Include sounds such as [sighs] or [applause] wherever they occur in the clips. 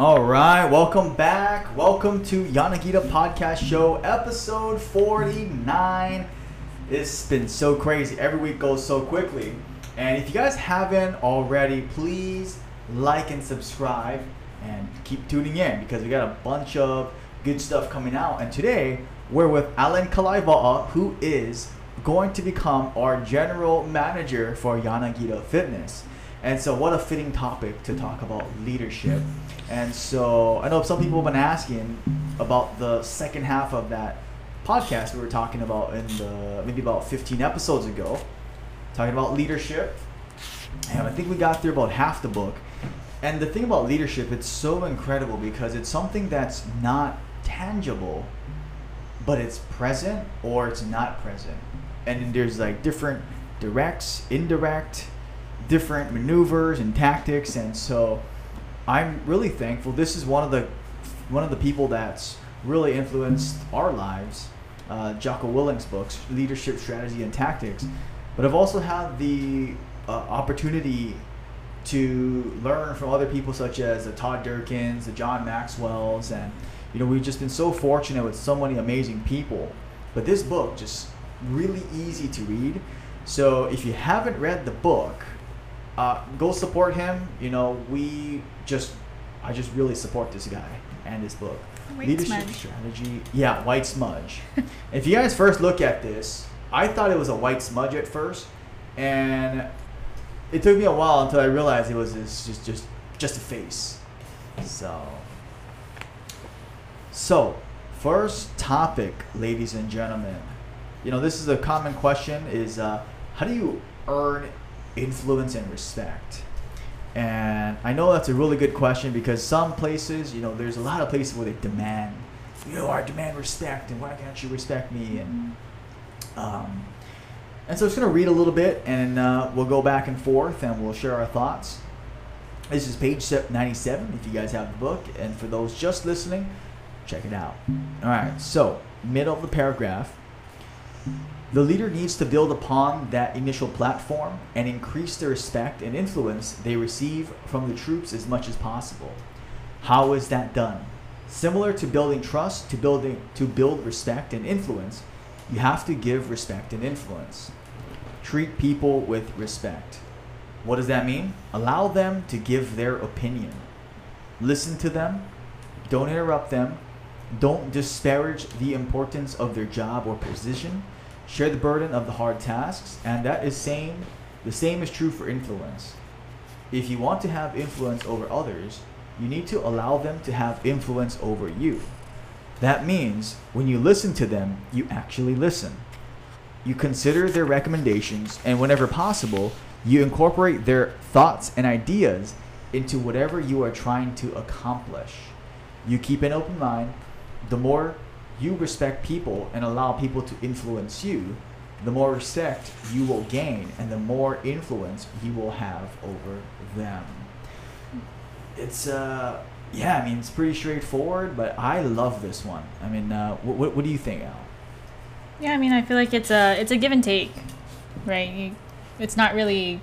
All right, welcome back. Welcome to Yanagita Podcast Show, episode 49. It's been so crazy. Every week goes so quickly. And if you guys haven't already, please like and subscribe and keep tuning in because we got a bunch of good stuff coming out. And today, we're with Alan Kalaiva'a, who is going to become our general manager for Yanagita Fitness. And so, what a fitting topic to talk mm-hmm. about leadership. And so, I know some people have been asking about the second half of that podcast we were talking about in the maybe about 15 episodes ago, talking about leadership. And I think we got through about half the book. And the thing about leadership, it's so incredible because it's something that's not tangible, but it's present or it's not present. And there's like different directs, indirect, different maneuvers and tactics. And so I'm really thankful. This is one of the one of the people that's really influenced our lives. Uh, Jocko Willink's books, Leadership Strategy and Tactics. But I've also had the uh, opportunity to learn from other people such as the Todd Durkins, the John Maxwell's, and you know we've just been so fortunate with so many amazing people. But this book just really easy to read. So if you haven't read the book, uh, go support him. You know we just I just really support this guy and his book. White Leadership smudge. strategy. Yeah, white smudge. [laughs] if you guys first look at this, I thought it was a white smudge at first, and it took me a while until I realized it was this, just just just a face. So, so first topic, ladies and gentlemen. You know, this is a common question: is uh, how do you earn influence and respect? And I know that's a really good question because some places, you know, there's a lot of places where they demand, you know, I demand respect, and why can't you respect me? And um, and so I'm just gonna read a little bit, and uh, we'll go back and forth, and we'll share our thoughts. This is page 97. If you guys have the book, and for those just listening, check it out. All right. So middle of the paragraph. The leader needs to build upon that initial platform and increase the respect and influence they receive from the troops as much as possible. How is that done? Similar to building trust, to building to build respect and influence, you have to give respect and influence. Treat people with respect. What does that mean? Allow them to give their opinion. Listen to them. Don't interrupt them. Don't disparage the importance of their job or position. Share the burden of the hard tasks, and that is same. The same is true for influence. If you want to have influence over others, you need to allow them to have influence over you. That means when you listen to them, you actually listen. You consider their recommendations, and whenever possible, you incorporate their thoughts and ideas into whatever you are trying to accomplish. You keep an open mind. The more you respect people and allow people to influence you, the more respect you will gain and the more influence you will have over them. It's uh yeah, I mean it's pretty straightforward, but I love this one. I mean, uh, what, what do you think, Al? Yeah, I mean, I feel like it's a it's a give and take, right? You, it's not really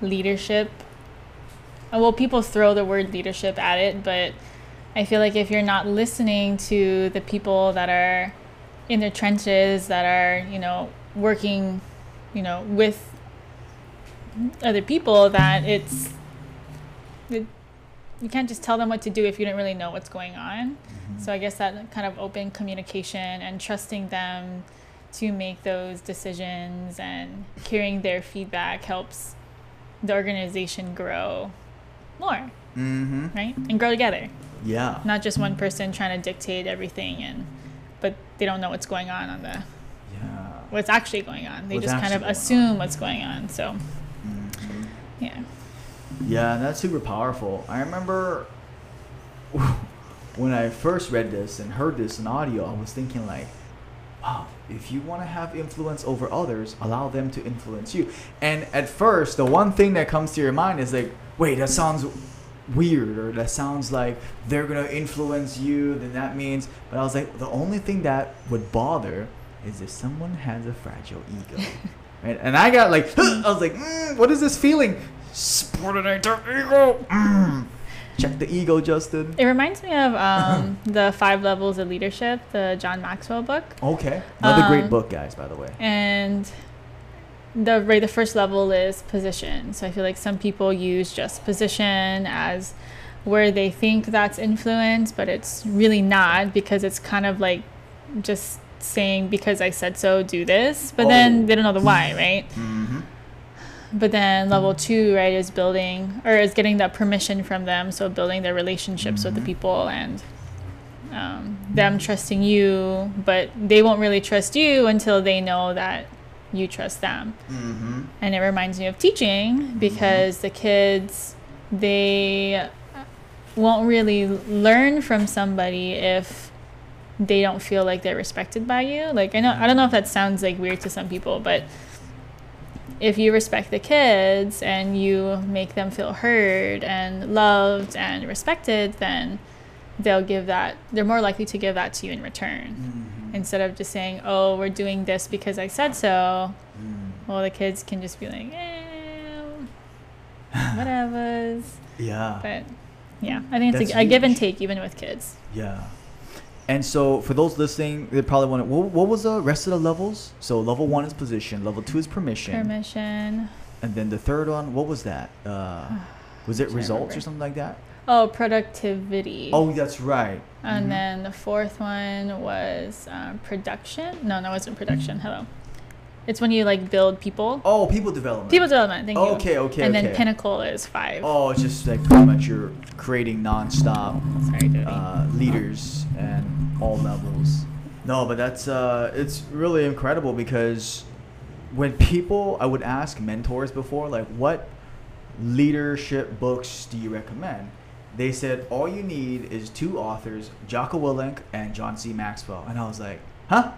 leadership. Uh, Well, people throw the word leadership at it, but I feel like if you're not listening to the people that are in the trenches, that are you know working, you know, with other people, that it's it, you can't just tell them what to do if you don't really know what's going on. So I guess that kind of open communication and trusting them to make those decisions and hearing their feedback helps the organization grow more, Mm-hmm. right? And grow together. Yeah. Not just one person trying to dictate everything and but they don't know what's going on on the Yeah. what's actually going on. They What's just kind of assume on. what's going on. So Mhm. yeah. Yeah, that's super powerful. I remember [laughs] when I first read this and heard this in audio, I was thinking like, wow, if you want to have influence over others, allow them to influence you. And at first, the one thing that comes to your mind is like, wait, that sounds weird or that sounds like they're to influence you, then that means, but I was like, the only thing that would bother is if someone has a fragile ego. [laughs] Right? And I got like, [gasps] I was like, mm, what is this feeling? Subordinate their ego. Mm. Check the ego, Justin. It reminds me of um, [laughs] the Five Levels of Leadership, the John Maxwell book. Okay. Another great Um, book, guys, by the way. and the right the first level is position so i feel like some people use just position as where they think that's influence but it's really not because it's kind of like just saying because i said so do this but Oh. then they don't know the why right Mm-hmm. but then level two right is building or is getting that permission from them so building their relationships with the Mhm. people and um, them trusting you but they won't really trust you until they know that you trust them Mm-hmm. and it reminds me of teaching because the kids they won't really learn from somebody if they don't feel like they're respected by you like i know i don't know if that sounds like weird to some people but if you respect the kids and you make them feel heard and loved and respected then they'll give that they're more likely to give that to you in return Mm-hmm. Instead of just saying oh we're doing this because i said so Mm. well, the kids can just be like, eh, [laughs] whatever's. Yeah. But yeah, I think it's That's a, a give and take even with kids. Yeah. And so for those listening, they probably want to. What, what was the rest of the levels? So level one is position. Level two is permission. Permission. And then the third one, what was that? Uh, [sighs] was it results remember. or something like that? Oh, productivity. Oh, that's right. And Mhm. then the fourth one was um, production. No, no, it wasn't production. Hello. It's when you like build people. Oh, people development. People development. Thank you. Okay, okay, And okay. then pinnacle is five. Oh, it's just like pretty much you're creating nonstop Sorry, uh, leaders and all levels. No, but that's uh, it's really incredible because when people, I would ask mentors before, like, what leadership books do you recommend? They said all you need is two authors, Jocko Willink and John C. Maxwell, and I was like, huh?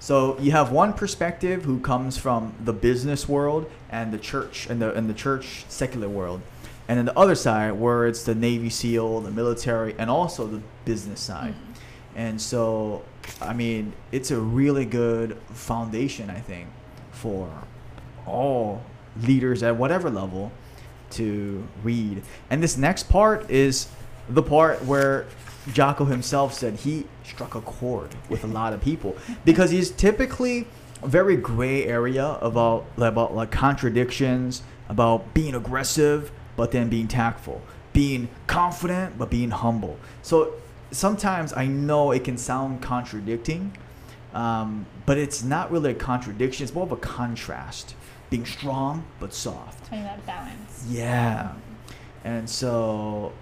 So you have one perspective who comes from the business world and the church and the and the church secular world, and then the other side where it's the Navy SEAL, the military, and also the business side. Mhm. And so, I mean, it's a really good foundation, I think, for all leaders at whatever level to read. And this next part is the part where Jocko himself said he struck a chord with a [laughs] lot of people because he's typically a very gray area about about like contradictions, about being aggressive but then being tactful, being confident but being humble. So sometimes I know it can sound contradicting, um, but it's not really a contradiction. It's more of a contrast, being strong but soft. That balance. Yeah. And so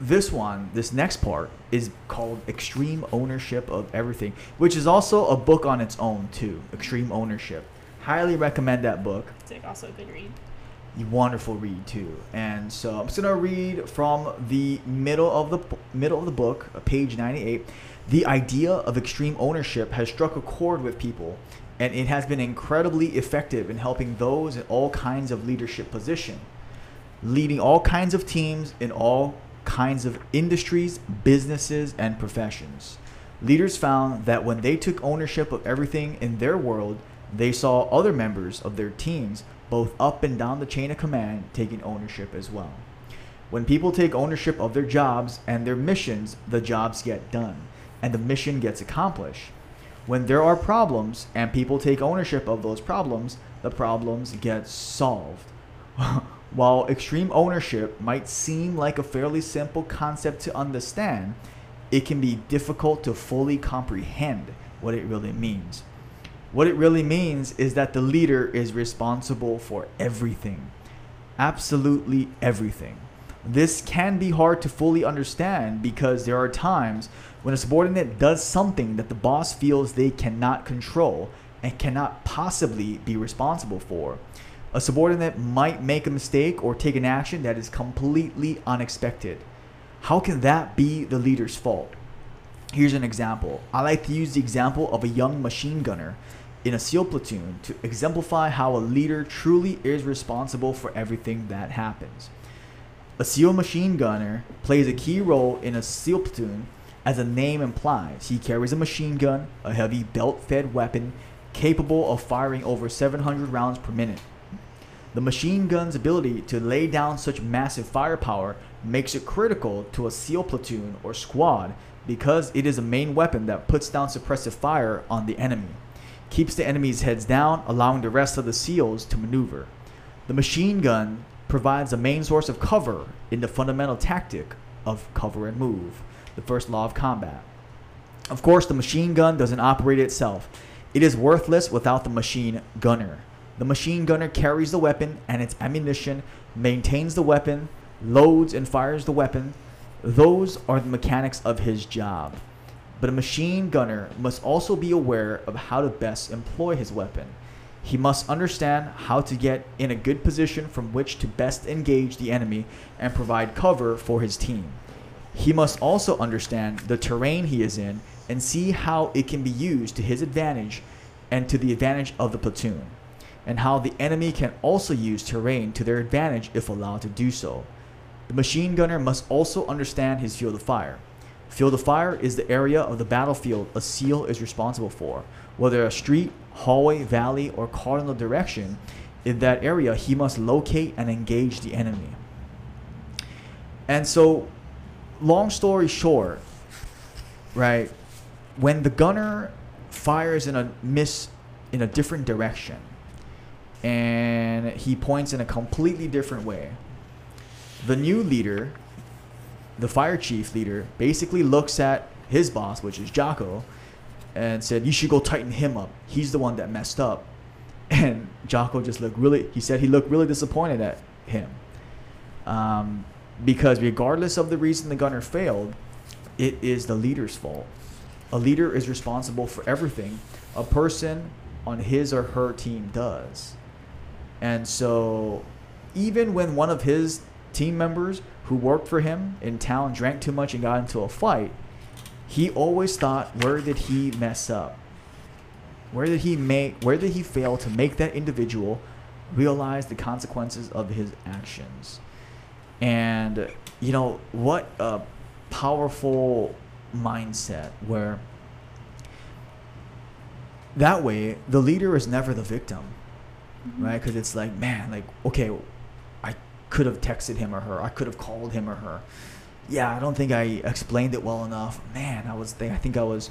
this one, this next part is called Extreme Ownership of Everything, which is also a book on its own too. Extreme Ownership. Highly recommend that book. It's like also a good read. Wonderful read too. And so I'm just gonna read from the middle of the middle of the book, uh, page 98. The idea of extreme ownership has struck a chord with people, and it has been incredibly effective in helping those in all kinds of leadership position, leading all kinds of teams in all kinds of industries, businesses, and professions. Leaders found that when they took ownership of everything in their world, they saw other members of their teams, both up and down the chain of command, taking ownership as well. When people take ownership of their jobs and their missions, the jobs get done and the mission gets accomplished. When there are problems and people take ownership of those problems, the problems get solved. [laughs] While extreme ownership might seem like a fairly simple concept to understand, it can be difficult to fully comprehend what it really means. What it really means is that the leader is responsible for everything. Absolutely everything. This can be hard to fully understand because there are times when a subordinate does something that the boss feels they cannot control and cannot possibly be responsible for. A subordinate might make a mistake or take an action that is completely unexpected. How can that be the leader's fault? Here's an example. I like to use the example of a young machine gunner in a SEAL platoon to exemplify how a leader truly is responsible for everything that happens. A SEAL machine gunner plays a key role in a SEAL platoon as the name implies. He carries a machine gun, a heavy belt fed weapon capable of firing over 700 rounds per minute. The machine gun's ability to lay down such massive firepower makes it critical to a SEAL platoon or squad because it is a main weapon that puts down suppressive fire on the enemy, keeps the enemy's heads down, allowing the rest of the SEALs to maneuver. The machine gun provides a main source of cover in the fundamental tactic of cover and move, the first law of combat. Of course, the machine gun doesn't operate itself. It is worthless without the machine gunner. The machine gunner carries the weapon and its ammunition, maintains the weapon, loads and fires the weapon. Those are the mechanics of his job. But a machine gunner must also be aware of how to best employ his weapon. He must understand how to get in a good position from which to best engage the enemy and provide cover for his team. He must also understand the terrain he is in and see how it can be used to his advantage and to the advantage of the platoon, and how the enemy can also use terrain to their advantage if allowed to do so. The machine gunner must also understand his field of fire. Field of fire is the area of the battlefield a SEAL is responsible for. Whether a street, hallway, valley, or cardinal direction, in that area he must locate and engage the enemy. And so, long story short, right, when the gunner fires in a miss in a different direction and he points in a completely different way, the new leader, the fire chief leader, basically looks at his boss, which is Jocko, and said, "You should go tighten him up. He's the one that messed up." [laughs] And Jocko just looked really. He said he looked really disappointed at him, um, because regardless of the reason the gunner failed, it is the leader's fault. A leader is responsible for everything a person on his or her team does. And so, even when one of his team members who worked for him in town drank too much and got into a fight, he always thought, where did he mess up? Where did he make where did he fail to make that individual realize the consequences of his actions? And you know, what a powerful mindset where that way the leader is never the victim Mm-hmm. right? Because it's like man like okay i could have texted him or her. I could have called him or her. Yeah i don't think i explained it well enough. Man i was i think i was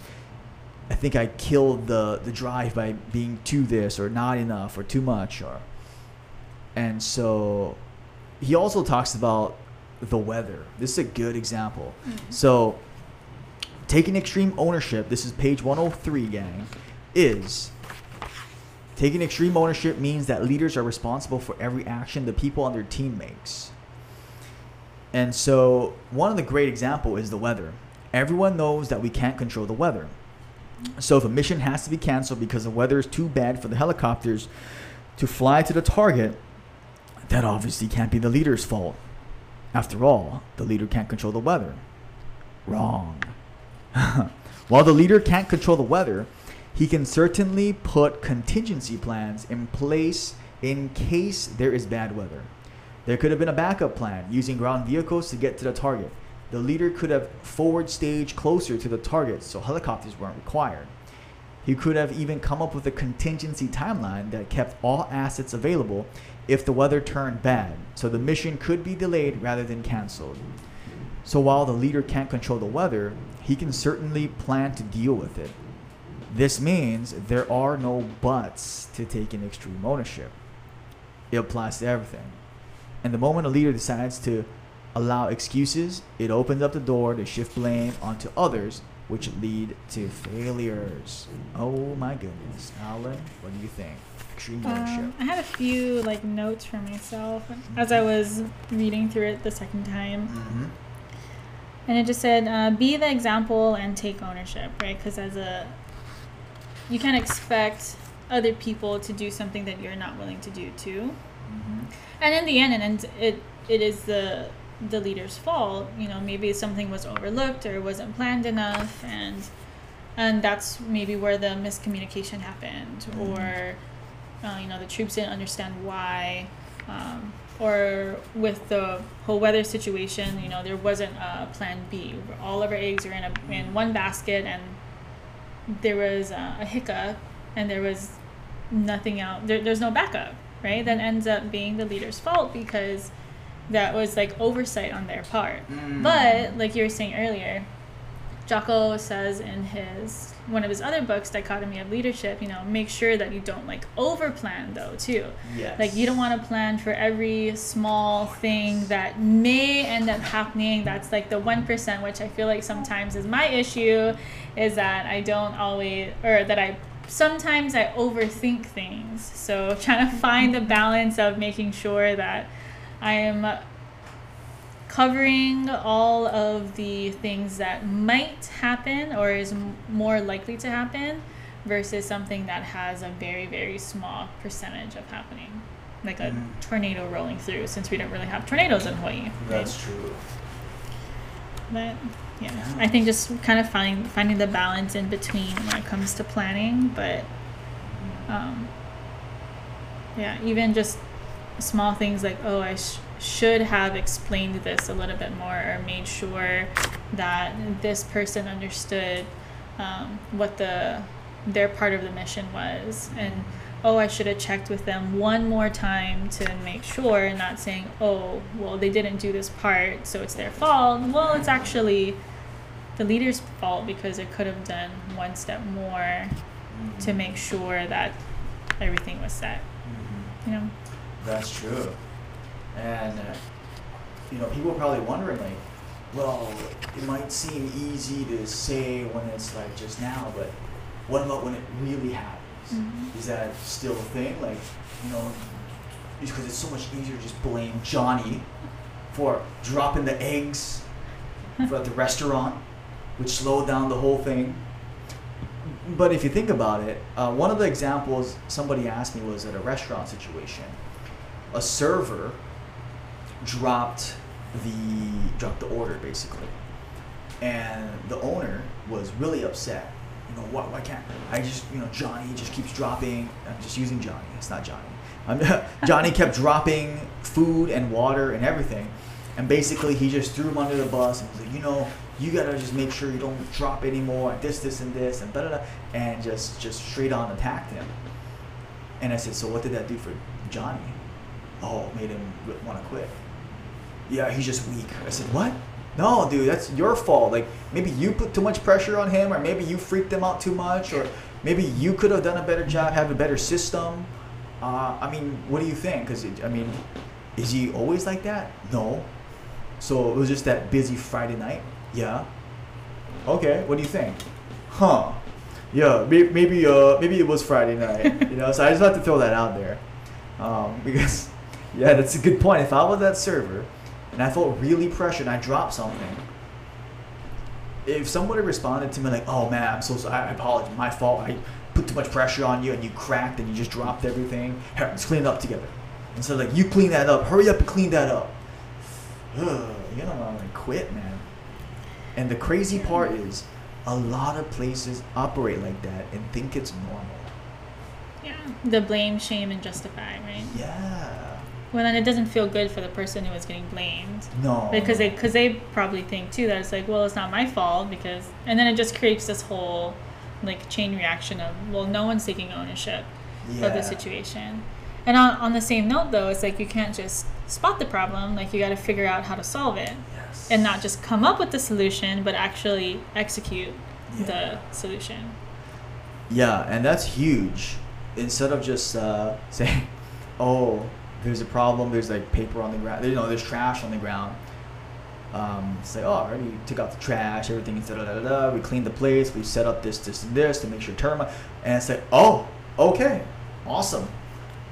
i think i killed the the drive by being too this or not enough or too much or and so he also talks about the weather. This is a good example. So taking extreme ownership this is page 103 gang is taking extreme ownership means that leaders are responsible for every action the people on their team makes. And so one of the great example is the weather. Everyone knows that we can't control the weather. So if a mission has to be canceled because the weather is too bad for the helicopters to fly to the target that obviously can't be the leader's fault. After all the leader can't control the weather. Wrong. [laughs] While the leader can't control the weather, he can certainly put contingency plans in place in case there is bad weather. There could have been a backup plan using ground vehicles to get to the target. The leader could have forward staged closer to the target so helicopters weren't required. He could have even come up with a contingency timeline that kept all assets available if the weather turned bad, so the mission could be delayed rather than canceled. So while the leader can't control the weather, he can certainly plan to deal with it. This means there are no buts to taking extreme ownership. It applies to everything. And the moment a leader decides to allow excuses, it opens up the door to shift blame onto others, which lead to failures. Oh my goodness. Alan, what do you think? Extreme ownership. Um, I had a few like notes for myself as I was reading through it the second time, hmm and it just said, uh, "Be the example and take ownership." Right? Because as a, you can't expect other people to do something that you're not willing to do too. hmm And in the end, and it it is the the leader's fault. You know, maybe something was overlooked or wasn't planned enough, and and that's maybe where the miscommunication happened, Mhm. or uh, you know, the troops didn't understand why, um, or with the whole weather situation, you know, there wasn't a plan B. All of our eggs are in a in one basket, and there was a, a hiccup, and there was nothing out. There, there's no backup, right? That ends up being the leader's fault because that was like oversight on their part. Mm. But like you were saying earlier, Jocko says in his one of his other books, Dichotomy of Leadership, you know, make sure that you don't like overplan though too. Yes. Like you don't want to plan for every small thing that may end up happening. That's like the one percent, which I feel like sometimes is my issue, is that I don't always or that I sometimes I overthink things. So [laughs] trying to find the balance of making sure that I am covering all of the things that might happen or is more likely to happen versus something that has a very very small percentage of happening like a Mhm. tornado rolling through since we don't really have tornadoes in Hawaii right? That's true. but yeah Yeah. I think just kind of finding finding the balance in between when it comes to planning but um, yeah even just small things like oh i sh- should have explained this a little bit more or made sure that this person understood um, what the their part of the mission was and oh i should have checked with them one more time to make sure and not saying oh well they didn't do this part so it's their fault well it's actually the leader's fault because it could have done one step more to make sure that everything was set. Mhm. You know, That's true. And, uh, you know, people are probably wondering, like, well, it might seem easy to say when it's like just now, but what about when it really happens? Mhm. Is that still a thing? Like, you know, because it's so much easier to just blame Johnny for dropping the eggs for [laughs] at the restaurant, which slowed down the whole thing. But if you think about it, uh, one of the examples somebody asked me was at a restaurant situation. A server dropped the dropped the order basically, and the owner was really upset. You know, why, why can't I just you know Johnny just keeps dropping. I'm just using Johnny. It's not Johnny. I'm, [laughs] Johnny kept dropping food and water and everything, and basically he just threw him under the bus and was like, you know, you gotta just make sure you don't drop anymore. And this, this, and this, and da da da, and just just straight on attacked him. And I said, so what did that do for Johnny? Oh, made him want to quit. Yeah, he's just weak. I said, what? No, dude, that's your fault. Like maybe you put too much pressure on him, or maybe you freaked him out too much, or maybe you could have done a better job, have a better system. Uh, I mean, what do you think? Because I mean, is he always like that? No. So it was just that busy Friday night. Yeah. Okay. What do you think? Huh. Yeah. Maybe uh maybe it was Friday night. you know. So I just have to throw that out there, um, [laughs] because yeah, that's a good point. If I was that server, and I felt really pressured, and I dropped something. If somebody responded to me like, "Oh man, I'm so sorry. I apologize. My fault. I put too much pressure on you, and you cracked, and you just dropped everything. Here, let's clean it up together." And so like, you clean that up. Hurry up and clean that up. Ugh, [sighs] you don't want to quit, man. And the crazy part is, a lot of places operate like that and think it's normal. yeah, the blame, shame, and justify, right? Yeah. Well, then it doesn't feel good for the person who is getting blamed No. because they because they probably think too that it's like, well, it's not my fault because, and then it just creates this whole like chain reaction of, well, no one's taking ownership of the situation. And on, on the same note, though, it's like you can't just spot the problem. Like you got to figure out how to solve it, Yes. and not just come up with the solution, but actually execute Yeah. the solution. Yeah, and that's huge. Instead of just uh, [laughs] saying, "Oh, there's a problem. There's like paper on the ground. You know, there's trash on the ground." Um, say, "Oh, I already took out the trash. Everything is da da da da. We cleaned the place. We set up this, this, and this to make sure termite." And it's like, "Oh, okay, awesome."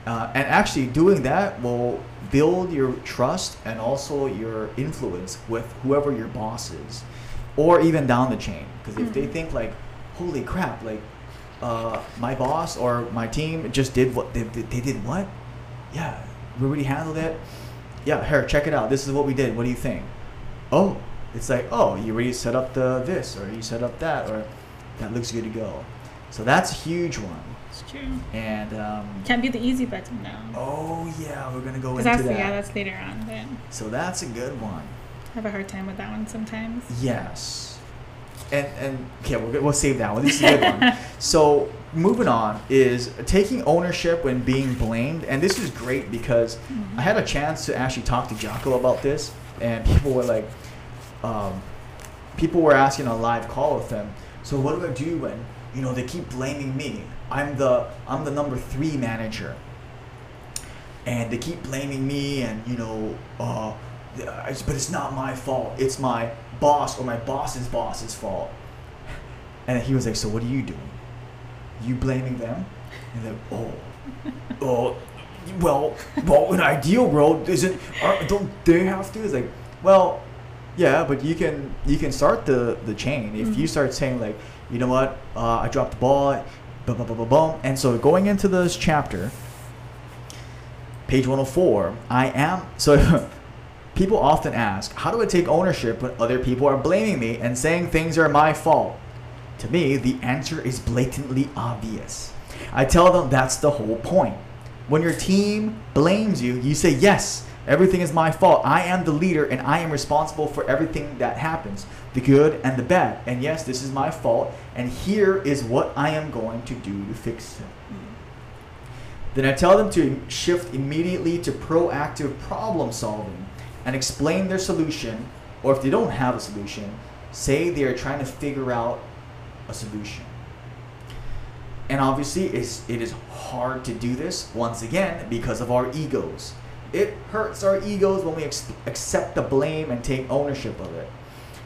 Uh, and actually, doing that will build your trust and also your influence with whoever your boss is, or even down the chain. Because if they Mhm. think like, "Holy crap!" Like uh, my boss or my team just did what they, they, they did what yeah we already handled it yeah here check it out this is what we did what do you think oh it's like oh you already set up the this or you set up that or that looks good to go so that's a huge one It's true. and um, Can't be the easy button now. oh yeah we're gonna go into that's that yeah, that's later on. then. So that's a good one I have a hard time with that one sometimes. yes and and okay, we'll, we'll save that one. This is a good one. [laughs] So moving on is taking ownership when being blamed, and this is great because I had a chance to actually talk to Jocko about this, and people were like, um, people were asking a live call with him. So what do I do when you know they keep blaming me? I'm the I'm the number three manager, and they keep blaming me, and you know, uh, but it's not my fault. It's my boss or my boss's boss's fault. And he was like, so what are you doing? You blaming them? And then, oh, oh, well, well, in an ideal world, isn't are, don't they have to? It's like, well, yeah, but you can you can start the the chain if you Mhm. start saying like, you know what, uh, I dropped the ball, blah blah blah blah blah. And so going into this chapter, page 104, I am so. [laughs] People often ask, how do I take ownership when other people are blaming me and saying things are my fault? To me, the answer is blatantly obvious. I tell them that's the whole point. When your team blames you, you say, Yes, everything is my fault. I am the leader and I am responsible for everything that happens, the good and the bad. And yes, this is my fault, and here is what I am going to do to fix it. Then I tell them to shift immediately to proactive problem solving and explain their solution, or if they don't have a solution, say they are trying to figure out a solution. And obviously, it's, it is hard to do this once again because of our egos. It hurts our egos when we ex- accept the blame and take ownership of it.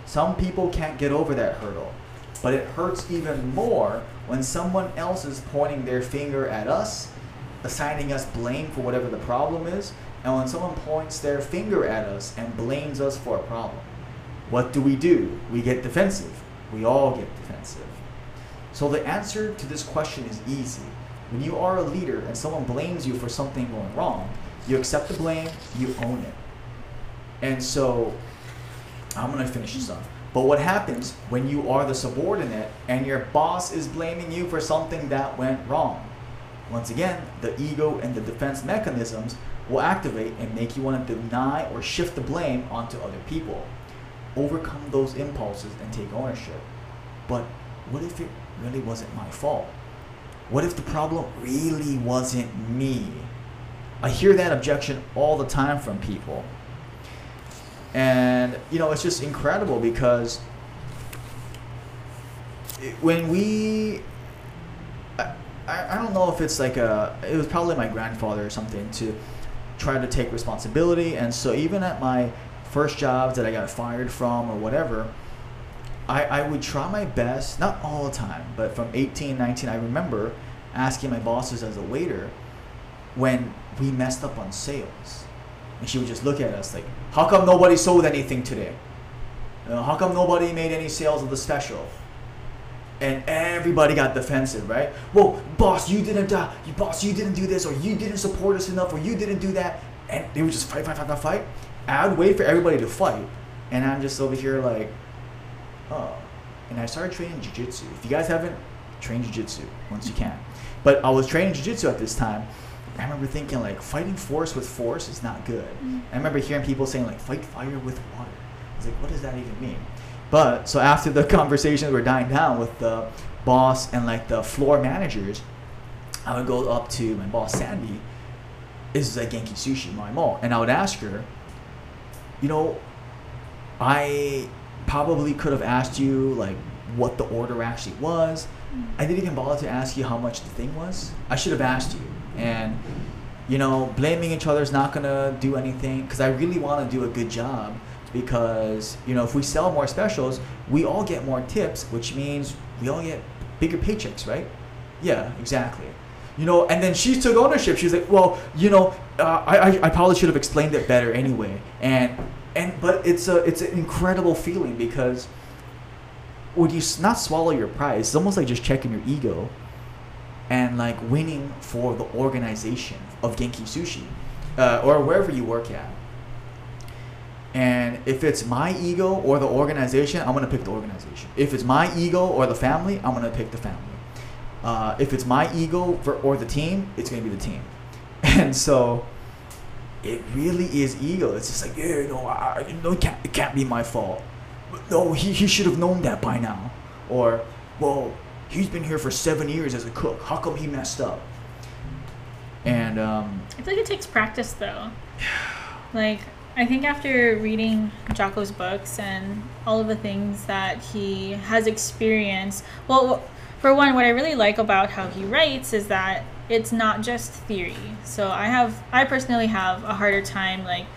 Some people can't get over that hurdle, but it hurts even more when someone else is pointing their finger at us, assigning us blame for whatever the problem is, and when someone points their finger at us and blames us for a problem. What do we do? We get defensive. We all get defensive. So the answer to this question is easy. When you are a leader and someone blames you for something going wrong, you accept the blame, you own it. And so I'm going to finish this up. But what happens when you are the subordinate and your boss is blaming you for something that went wrong? Once again, the ego and the defense mechanisms will activate and make you want to deny or shift the blame onto other people. Overcome those impulses and take ownership. But what if it really wasn't my fault? What if the problem really wasn't me? I hear that objection all the time from people. And, you know, it's just incredible because when we. I, I don't know if it's like a. It was probably my grandfather or something to try to take responsibility. And so even at my first jobs that I got fired from or whatever, I, I would try my best, not all the time, but from 18, 19, I remember asking my bosses as a waiter when we messed up on sales. And she would just look at us like, how come nobody sold anything today? Uh, how come nobody made any sales of the special? And everybody got defensive, right? Well, boss, you didn't, uh, you, boss, you didn't do this, or you didn't support us enough, or you didn't do that, and they would just fight, fight, fight, fight, fight. I'd wait for everybody to fight, and I'm just over here like, oh. And I started training jujitsu. If you guys haven't trained jujitsu, once you can, but I was training jujitsu at this time. I remember thinking like fighting force with force is not good. I remember hearing people saying like fight fire with water. I was like, what does that even mean? But so after the [laughs] conversations were dying down with the boss and like the floor managers, I would go up to my boss Sandy. Is at Genki Sushi, my mall, and I would ask her, you know, I probably could have asked you like what the order actually was. I didn't even bother to ask you how much the thing was. I should have asked you. And you know, blaming each other is not gonna do anything because I really want to do a good job. Because you know, if we sell more specials, we all get more tips, which means we all get bigger paychecks, right? Yeah, exactly. You know, and then she took ownership. She was like, "Well, you know, uh, I, I I probably should have explained it better anyway." And and but it's a it's an incredible feeling because would you not swallow your pride? It's almost like just checking your ego and like winning for the organization of Genki Sushi uh, or wherever you work at. And if it's my ego or the organization, I'm gonna pick the organization. If it's my ego or the family, I'm gonna pick the family. Uh, if it's my ego for, or the team, it's gonna be the team. [laughs] And so it really is ego. It's just like, yeah, no, I, know, it can't, it can't be my fault. no, he, he should have known that by now. Or, well, he's been here for seven years as a cook. How come he messed up? And um, I feel like it takes practice though. [sighs] Like I think after reading Jocko's books and all of the things that he has experienced, well, for one, what I really like about how he writes is that it's not just theory. So I have, I personally have a harder time like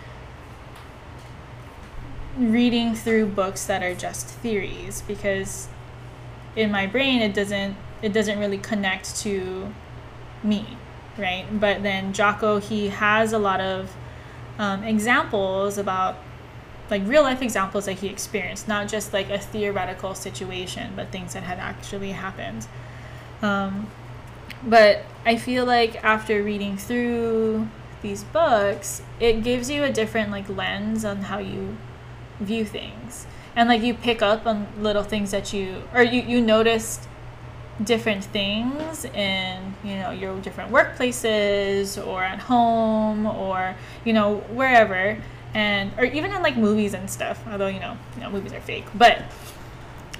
reading through books that are just theories because in my brain it doesn't it doesn't really connect to me right but then jocko he has a lot of um, examples about like real life examples that he experienced not just like a theoretical situation but things that had actually happened. Um, but i feel like after reading through these books it gives you a different like lens on how you view things. And like you pick up on little things that you or you, you noticed different things in you know your different workplaces or at home or you know wherever. And or even in like movies and stuff although you know you know movies are fake. But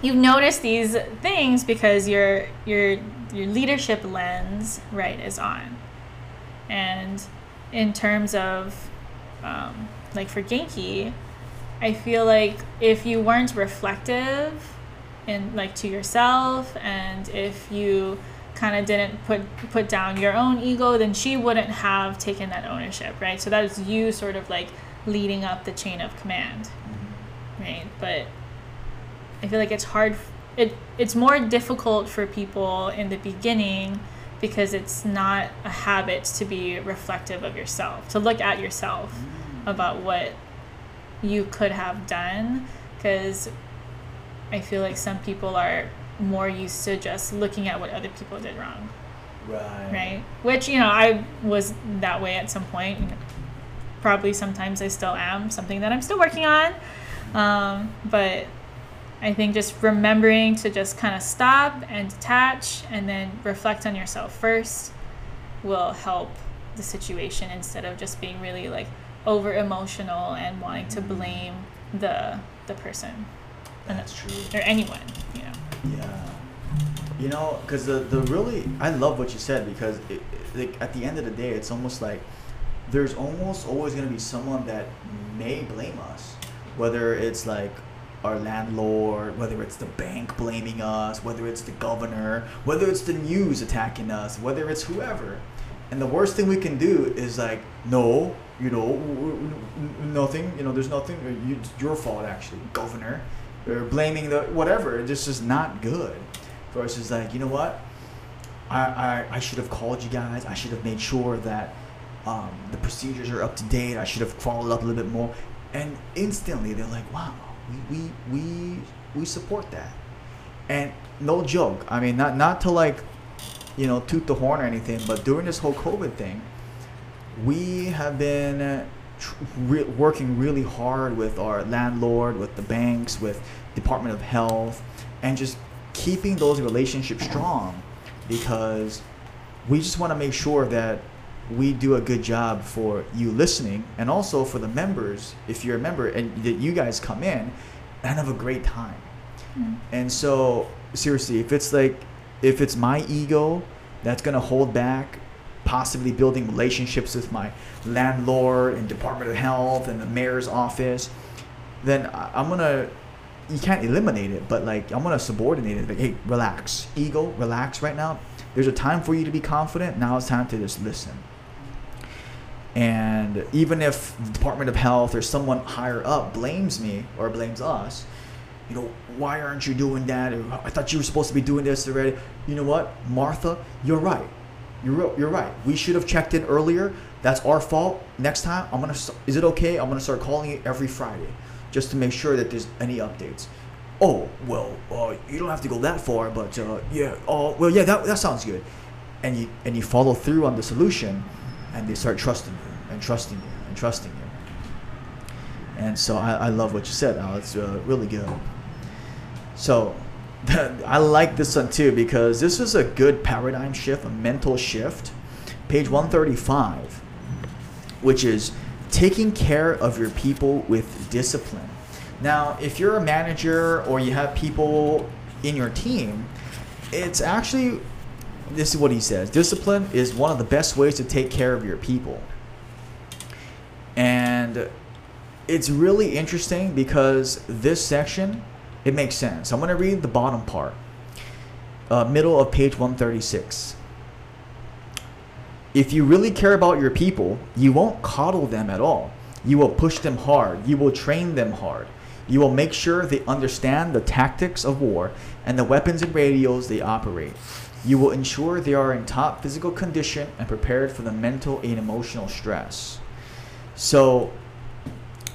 you've noticed these things because your your your leadership lens right is on. And in terms of um, like for genki I feel like if you weren't reflective in like to yourself and if you kind of didn't put put down your own ego then she wouldn't have taken that ownership right? So that is you sort of like leading up the chain of command right? But i feel like it's hard it it's more difficult for people in the beginning because it's not a habit to be reflective of yourself to look at yourself about what you could have done because I feel like some people are more used to just looking at what other people did wrong. right. Right? Which, you know, I was that way at some point. Probably sometimes I still am, something that I'm still working on. Um, but I think just remembering to just kind of stop and detach and then reflect on yourself first will help the situation instead of just being really like over emotional and wanting to blame the the person And that's true. or anyone you know Yeah. You know, because the, the really, I love what you said because it, it- like at the end of the day, it's almost like there's almost always going to be someone that may blame us, whether it's like our landlord, whether it's the bank blaming us, whether it's the governor, whether it's the news attacking us, whether it's whoever. And the worst thing we can do is like, no, you know, w- w- n- nothing, you know, there's nothing, uh, it's your fault actually, governor, or blaming the whatever. It's just is not good. Versus like, you know what, I, I, I should have called you guys. I should have made sure that um, the procedures are up to date. I should have followed up a little bit more. And instantly they're like, wow, we, we, we, we support that. And no joke. I mean, not, not to like, you know, toot the horn or anything, but during this whole COVID thing, we have been re- working really hard with our landlord, with the banks, with Department of Health, and just keeping those relationships strong because we just want to make sure that we do a good job for you listening and also for the members if you're a member and that you guys come in and have a great time. Mm-hmm. And so seriously if it's like if it's my ego that's going to hold back possibly building relationships with my landlord and department of health and the mayor's office then i'm to you can't eliminate it but like i'm to subordinate it like hey relax ego relax right now there's a time for you to be confident now it's time to just listen and even if department of health or someone higher up blames me or blames us you know, why aren't you doing that? I thought you were supposed to be doing this already. You know what, Martha, you're right. You're you're right. We should have checked in earlier. That's our fault. Next time, I'm gonna. Is it okay? I'm gonna start calling you every Friday, just to make sure that there's any updates. Oh well, uh, you don't have to go that far, but uh, yeah. Oh well, yeah. That that sounds good. And you and you follow through on the solution, and they start trusting you and trusting you and trusting you. And so I, I love what you said. Al. It's uh, really good. So I like this one too because this is a good paradigm shift, a mental shift. Page 135, which is taking care of your people with discipline. Now, if you're a manager or you have people in your team, it's actually this is what he says discipline is one of the best ways to take care of your people. And it's really interesting because this section it makes sense. I'm going to read the bottom part, uh, middle of page 136. If you really care about your people, you won't coddle them at all. You will push them hard. You will train them hard. You will make sure they understand the tactics of war and the weapons and radios they operate. You will ensure they are in top physical condition and prepared for the mental and emotional stress. So,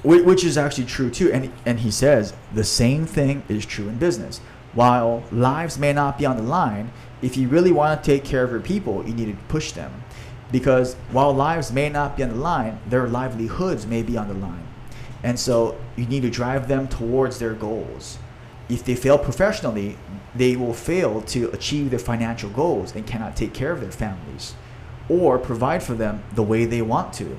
which is actually true too. And, and he says the same thing is true in business. While lives may not be on the line, if you really want to take care of your people, you need to push them. Because while lives may not be on the line, their livelihoods may be on the line. And so you need to drive them towards their goals. If they fail professionally, they will fail to achieve their financial goals and cannot take care of their families or provide for them the way they want to.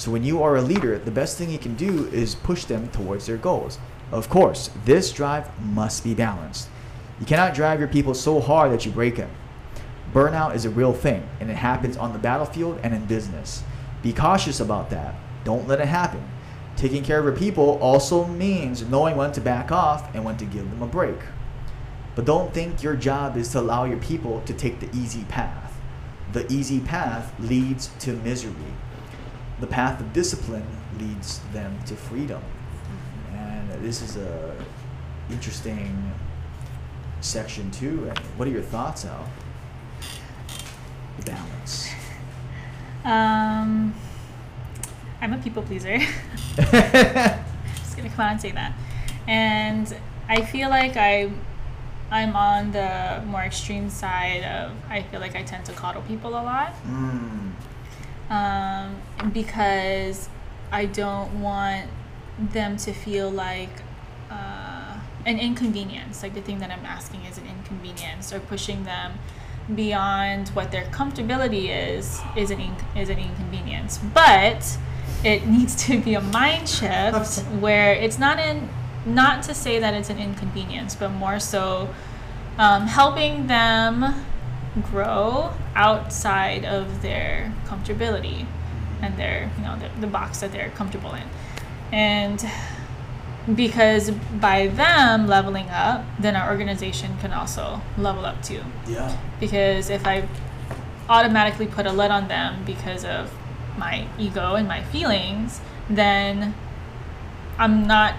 So when you are a leader, the best thing you can do is push them towards their goals. Of course, this drive must be balanced. You cannot drive your people so hard that you break them. Burnout is a real thing, and it happens on the battlefield and in business. Be cautious about that. Don't let it happen. Taking care of your people also means knowing when to back off and when to give them a break. But don't think your job is to allow your people to take the easy path. The easy path leads to misery. The path of discipline leads them to freedom. And this is a interesting section too. What are your thoughts, Al? Balance. Um, I'm a people pleaser. [laughs] Just gonna come out and say that. And I feel like I I'm on the more extreme side of I feel like I tend to coddle people a lot. Mm. Um, because I don't want them to feel like uh, an inconvenience. Like the thing that I'm asking is an inconvenience, or pushing them beyond what their comfortability is is an is an inconvenience. But it needs to be a mind shift where it's not in not to say that it's an inconvenience, but more so um, helping them grow outside of their comfortability and their you know the, the box that they're comfortable in. And because by them leveling up then our organization can also level up too. Yeah. because if i automatically put a lid on them because of my ego and my feelings then i'm not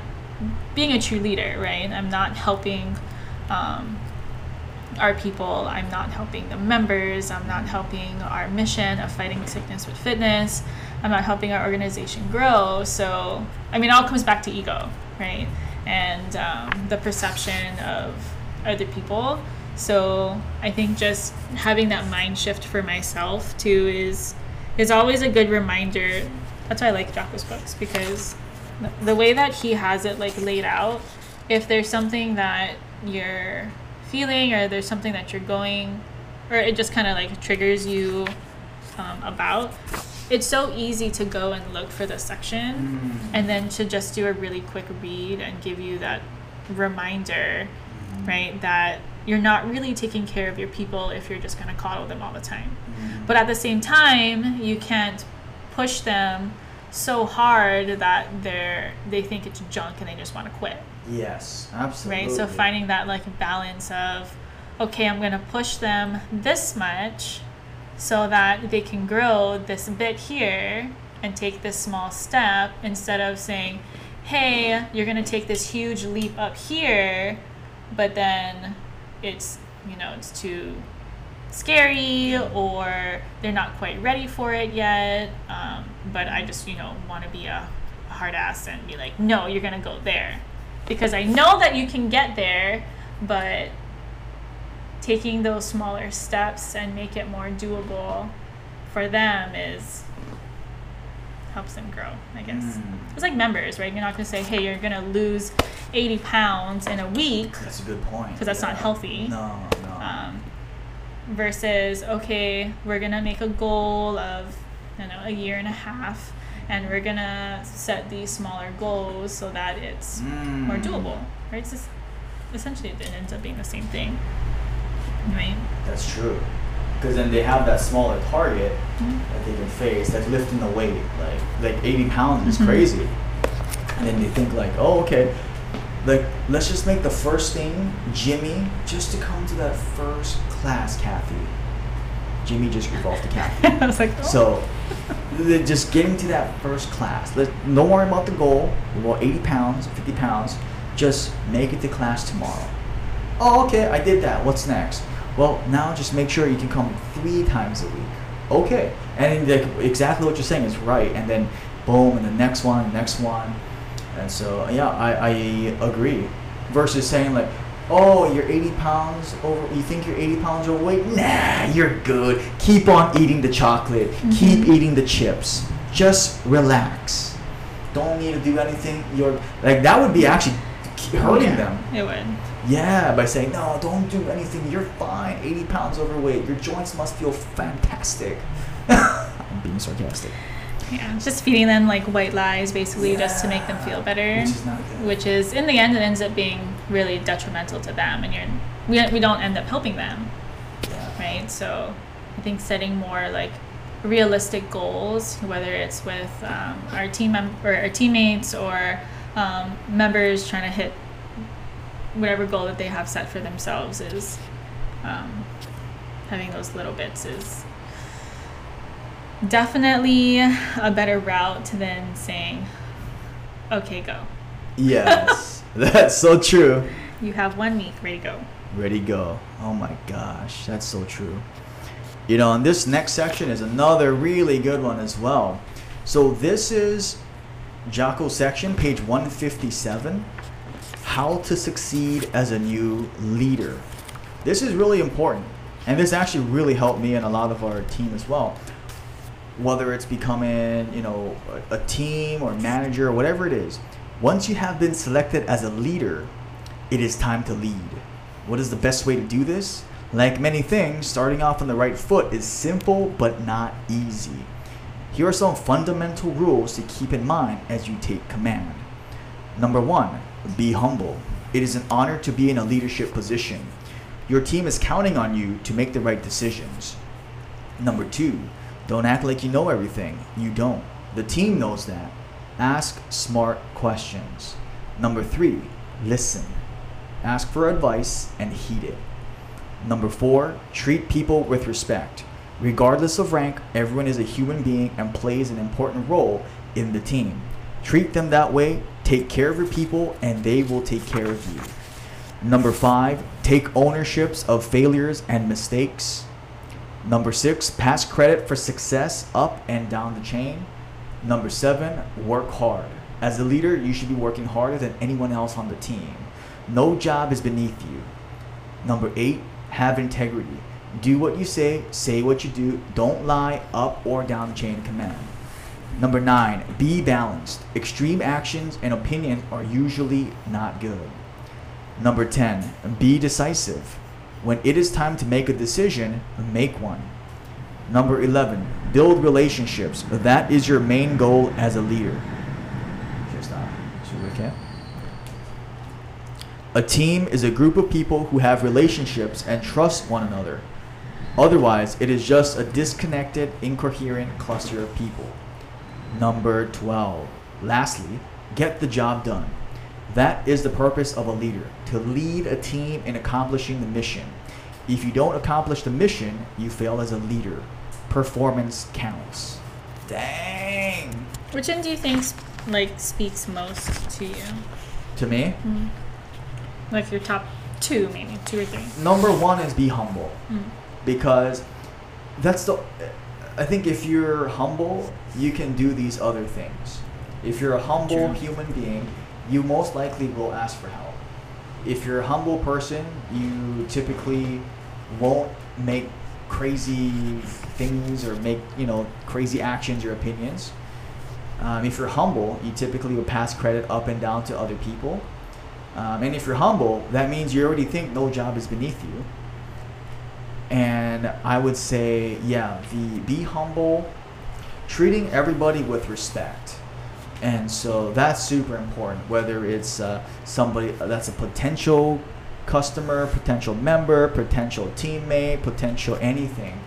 being a true leader right? I'm not helping um, our people i'm not helping the members i'm not helping our mission of fighting sickness with fitness i'm not helping our organization grow so i mean it all comes back to ego right? And um, the perception of other people. So i think just having that mind shift for myself too is is always a good reminder. That's why i like jocko's books because the- way that he has it like laid out if there's something that you're feeling or there's something that you're going or it just kind of like triggers you um, about it's so easy to go and look for the section mm. and then to just do a really quick read and give you that reminder mm. right that you're not really taking care of your people if you're just going to coddle them all the time. Mm. But at the same time you can't push them so hard that they're they think it's junk and they just want to quit Yes, absolutely. right so finding that like balance of okay i'm going to push them this much so that they can grow this bit here and take this small step instead of saying hey you're going to take this huge leap up here but then it's you know it's too scary or they're not quite ready for it yet um, but i just you know want to be a hard ass and be like no you're going to go there because I know that you can get there, but taking those smaller steps and make it more doable for them is helps them grow, I guess. Mm. It's like members, right? You're not going to say, "Hey, you're going to lose 80 pounds in a week," That's a good point. because that's not healthy. No, no. Um, versus, okay, we're going to make a goal of, don't know, a year and a half, and we're gonna set these smaller goals so that it's more Mm. doable, right? It's just, essentially it ends up being the same thing, right? That's true. Because then they have that smaller target Mhm. that they can face that's lifting the weight. Like like 80 pounds is Mhm. crazy. And then they think like, oh okay, like let's just make the first thing Jimmy just to come to that first class, Kathy. Jimmy just revolved to Kathy. [laughs] I was like, oh. So, just getting to that first class. Let, don't worry about the goal. Well, 80 pounds, 50 pounds. Just make it to class tomorrow. Oh, okay, I did that. What's next? Well, now just make sure you can come three times a week. Okay. And then, like, exactly what you're saying is right. And then, boom, and the next one, next one. And so, yeah, I, I agree. Versus saying, like, oh, you're 80 pounds over, you think you're 80 pounds overweight? Nah, you're good. Keep on eating the chocolate. Keep Mhm. eating the chips. Just relax. Don't need to do anything. You're, like, that would be actually hurting Yeah, them. It would. Yeah, by saying, no, don't do anything. You're fine. 80 pounds overweight. Your joints must feel fantastic. [laughs] I'm being sarcastic. Yeah, just feeding them like white lies basically just to make them feel better. Which is not good. Which is, in the end, it ends up being really detrimental to them, and you're we, we don't end up helping them, Yeah. right? So, I think setting more like realistic goals, whether it's with um, our team mem- or our teammates or um, members trying to hit whatever goal that they have set for themselves, is um, having those little bits is definitely a better route than saying, "Okay, go." Yes. [laughs] That's so true. You have one week, ready to go. Ready, go. Oh my gosh, that's so true. You know, and this next section is another really good one as well. So this is Jocko's section, page 157. How to succeed as a new leader. This is really important. And this actually really helped me and a lot of our team as well. Whether it's becoming, you know, a, team or manager or whatever it is. Once you have been selected as a leader, it is time to lead. What is the best way to do this? Like many things, starting off on the right foot is simple but not easy. Here are some fundamental rules to keep in mind as you take command. Number one, be humble. It is an honor to be in a leadership position. Your team is counting on you to make the right decisions. Number two, don't act like you know everything. You don't. The team knows that. Ask smart questions. Number three, listen. Ask for advice and heed it. Number four, treat people with respect. Regardless of rank, everyone is a human being and plays an important role in the team. Treat them that way, take care of your people, and they will take care of you. Number five, take ownerships of failures and mistakes. Number six, pass credit for success up and down the chain. Number seven, work hard. As a leader, you should be working harder than anyone else on the team. No job is beneath you. Number eight, have integrity. Do what you say, say what you do, don't lie up or down the chain of command. Number nine, be balanced. Extreme actions and opinions are usually not good. Number 10, be decisive. When it is time to make a decision, make one. Number 11, build relationships. That is your main goal as a leader. A team is a group of people who have relationships and trust one another. Otherwise, it is just a disconnected, incoherent cluster of people. Number 12. Lastly, get the job done. That is the purpose of a leader to lead a team in accomplishing the mission. If you don't accomplish the mission, you fail as a leader. Performance counts. Dang. Which one do you think like speaks most to you? To me, Mm. Like your top two, maybe two or three. number one is be humble. Mm. because that's the I think if you're humble, you can do these other things. If you're a humble True. human being, you most likely will ask for help. If you're a humble person, you typically won't make crazy things or make, you know, crazy actions or opinions. Um, if you're humble, you typically will pass credit up and down to other people. Um, and if you're humble, that means you already think no job is beneath you. And I would say, yeah, the be humble, treating everybody with respect. And so that's super important, whether it's uh, somebody that's a potential customer, potential member, potential teammate, potential anything.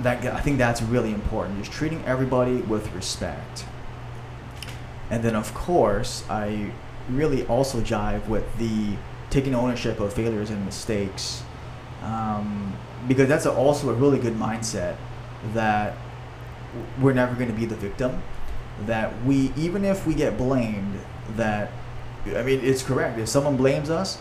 That I think that's really important. Just treating everybody with respect. And then of course, I really also jive with the taking ownership of failures and mistakes, um, because that's a, also a really good mindset that we're never going to be the victim. That we, even if we get blamed, that I mean, it's correct. If someone blames us,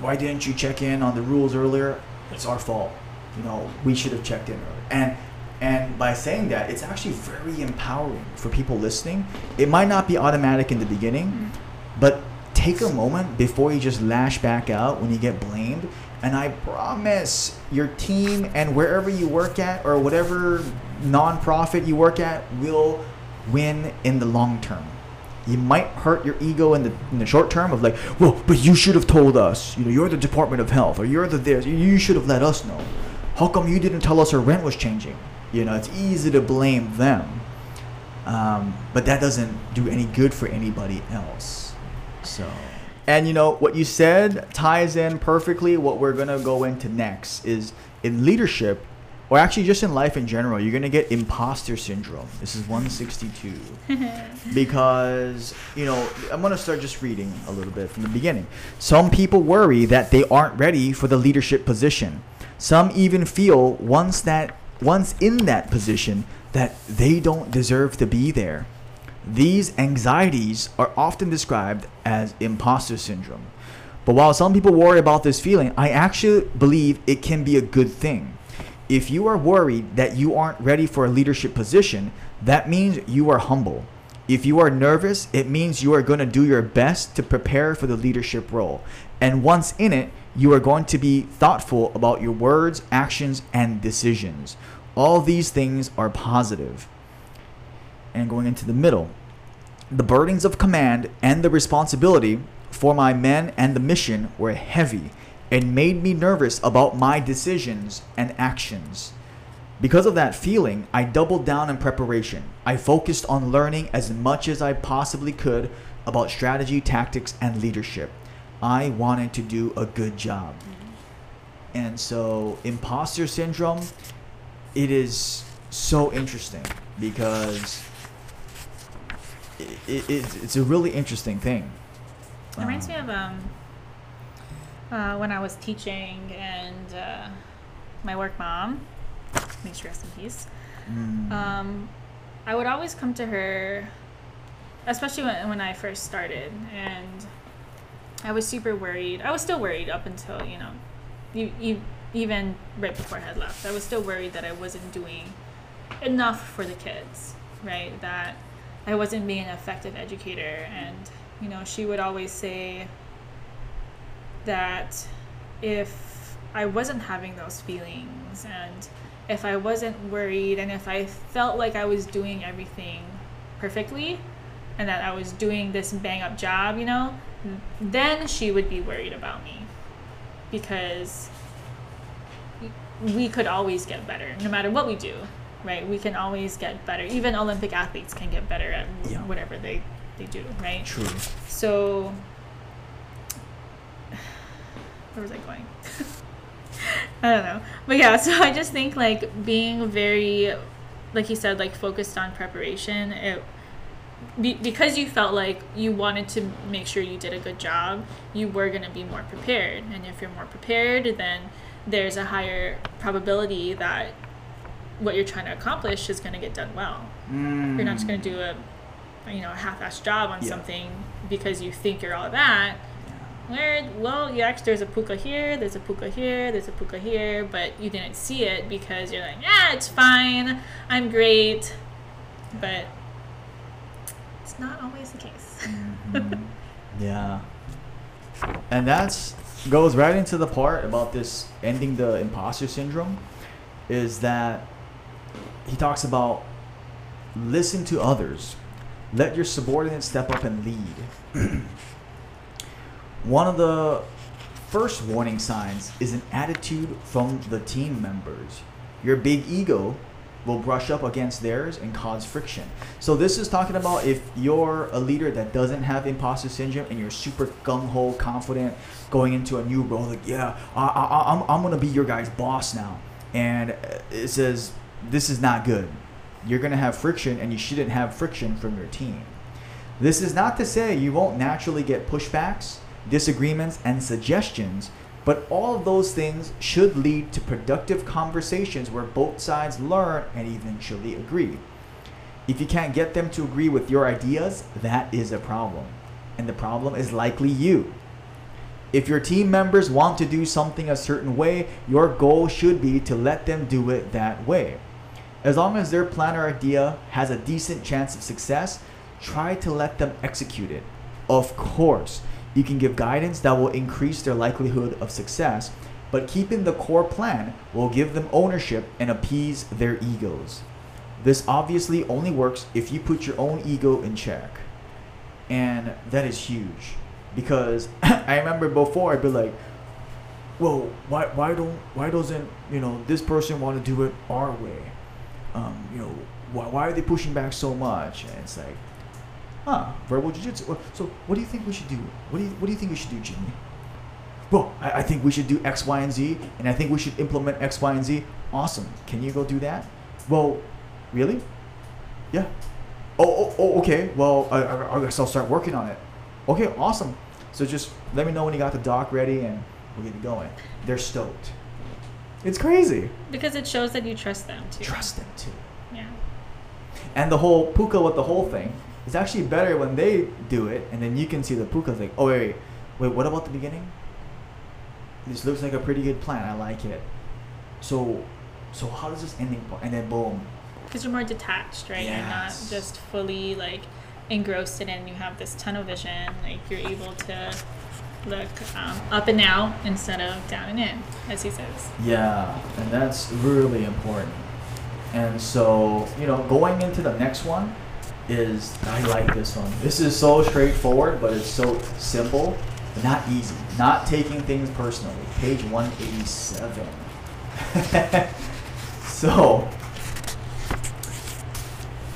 why didn't you check in on the rules earlier? It's our fault. You know, we should have checked in earlier. And and by saying that, it's actually very empowering for people listening. It might not be automatic in the beginning, mm-hmm. but take a moment before you just lash back out when you get blamed. And I promise your team and wherever you work at or whatever nonprofit you work at will win in the long term you might hurt your ego in the in the short term of like, well, but you should have told us. You know, you're the Department of Health, or you're the this. You should have let us know. How come you didn't tell us our rent was changing? You know, it's easy to blame them, um, but that doesn't do any good for anybody else. So. And you know what you said ties in perfectly. What we're gonna go into next is in leadership or actually just in life in general, you're gonna get imposter syndrome. This is 162 [laughs] because you know I'm gonna start just reading a little bit from the beginning. Some people worry that they aren't ready for the leadership position. Some even feel once that once in that position that they don't deserve to be there. These anxieties are often described as imposter syndrome. But while some people worry about this feeling, I actually believe it can be a good thing if you are worried that you aren't ready for a leadership position, that means you are humble. If you are nervous, it means you are going to do your best to prepare for the leadership role. And once in it, you are going to be thoughtful about your words, actions, and decisions. All these things are positive. And going into the middle, the burdens of command and the responsibility for my men and the mission were heavy and made me nervous about my decisions and actions. Because of that feeling, I doubled down in preparation. I focused on learning as much as I possibly could about strategy, tactics, and leadership. I wanted to do a good job. And so, imposter syndrome, it is so interesting because it, it, it's a really interesting thing. It reminds um, me of um, uh, when I was teaching and uh, my work mom, may she rest in peace. Mm. Um, I would always come to her, especially when, when I first started, and I was super worried. I was still worried up until you know, you, you even right before I had left. I was still worried that I wasn't doing enough for the kids, right? That I wasn't being an effective educator, and you know, she would always say that if I wasn't having those feelings and if I wasn't worried and if I felt like I was doing everything perfectly and that I was doing this bang up job, you know, then she would be worried about me because we could always get better no matter what we do, right? We can always get better. Even Olympic athletes can get better at yeah. whatever they, they do, right? True. So where was I going? [laughs] I don't know. But yeah, so I just think like being very, like you said, like focused on preparation. It be, because you felt like you wanted to make sure you did a good job, you were going to be more prepared. And if you're more prepared, then there's a higher probability that what you're trying to accomplish is going to get done well. Mm. You're not just going to do a, you know, a half-assed job on yeah. something because you think you're all that where well actually, there's a puka here there's a puka here there's a puka here but you didn't see it because you're like yeah it's fine. I'm great. But it's not always the case. Mm-hmm. yeah. And that's goes right into the part about this ending the imposter syndrome is that he talks about listen to others. Let your subordinates step up and lead [clears throat] One of the first warning signs is an attitude from the team members. Your big ego will brush up against theirs and cause friction. So this is talking about if you're a leader that doesn't have imposter syndrome and you're super gung ho, confident, going into a new role, like yeah, I, I, I'm I'm gonna be your guy's boss now, and it says this is not good. You're gonna have friction, and you shouldn't have friction from your team. This is not to say you won't naturally get pushbacks, disagreements, and suggestions but all of those things should lead to productive conversations where both sides learn and eventually agree. If you can't get them to agree with your ideas, that is a problem. And the problem is likely you. If your team members want to do something a certain way, your goal should be to let them do it that way. As long as their plan or idea has a decent chance of success, try to let them execute it. Of course, you can give guidance that will increase their likelihood of success, but keeping the core plan will give them ownership and appease their egos. This obviously only works if you put your own ego in check. And that is huge. Because [clears throat] I remember before I'd be like, well, why, why don't why doesn't you know this person want to do it our way? Um, you know, why, why are they pushing back so much? And it's like, Huh, verbal jiu-jitsu. So what do you think we should do? What do you, what do you think we should do, Jimmy? Well, I, I think we should do X, Y, and Z, and I think we should implement X, Y, and Z. Awesome. Can you go do that? Well, really? Yeah. Oh, oh, oh okay. Well, I, I, I guess I'll start working on it. Okay, awesome. So just let me know when you got the doc ready, and we'll get it going. They're stoked. It's crazy. Because it shows that you trust them too. Trust them too. Yeah. And the whole puka with the whole thing it's actually better when they do it, and then you can see the puka like, Oh wait, wait, wait. What about the beginning? This looks like a pretty good plan. I like it. So, so how does this ending point? And then boom. Because you're more detached, right? Yes. You're not just fully like engrossed in it. And you have this tunnel vision. Like you're able to look um, up and out instead of down and in, as he says. Yeah, and that's really important. And so, you know, going into the next one, is I like this one. This is so straightforward, but it's so simple, not easy. Not taking things personally. Page 187. [laughs] so,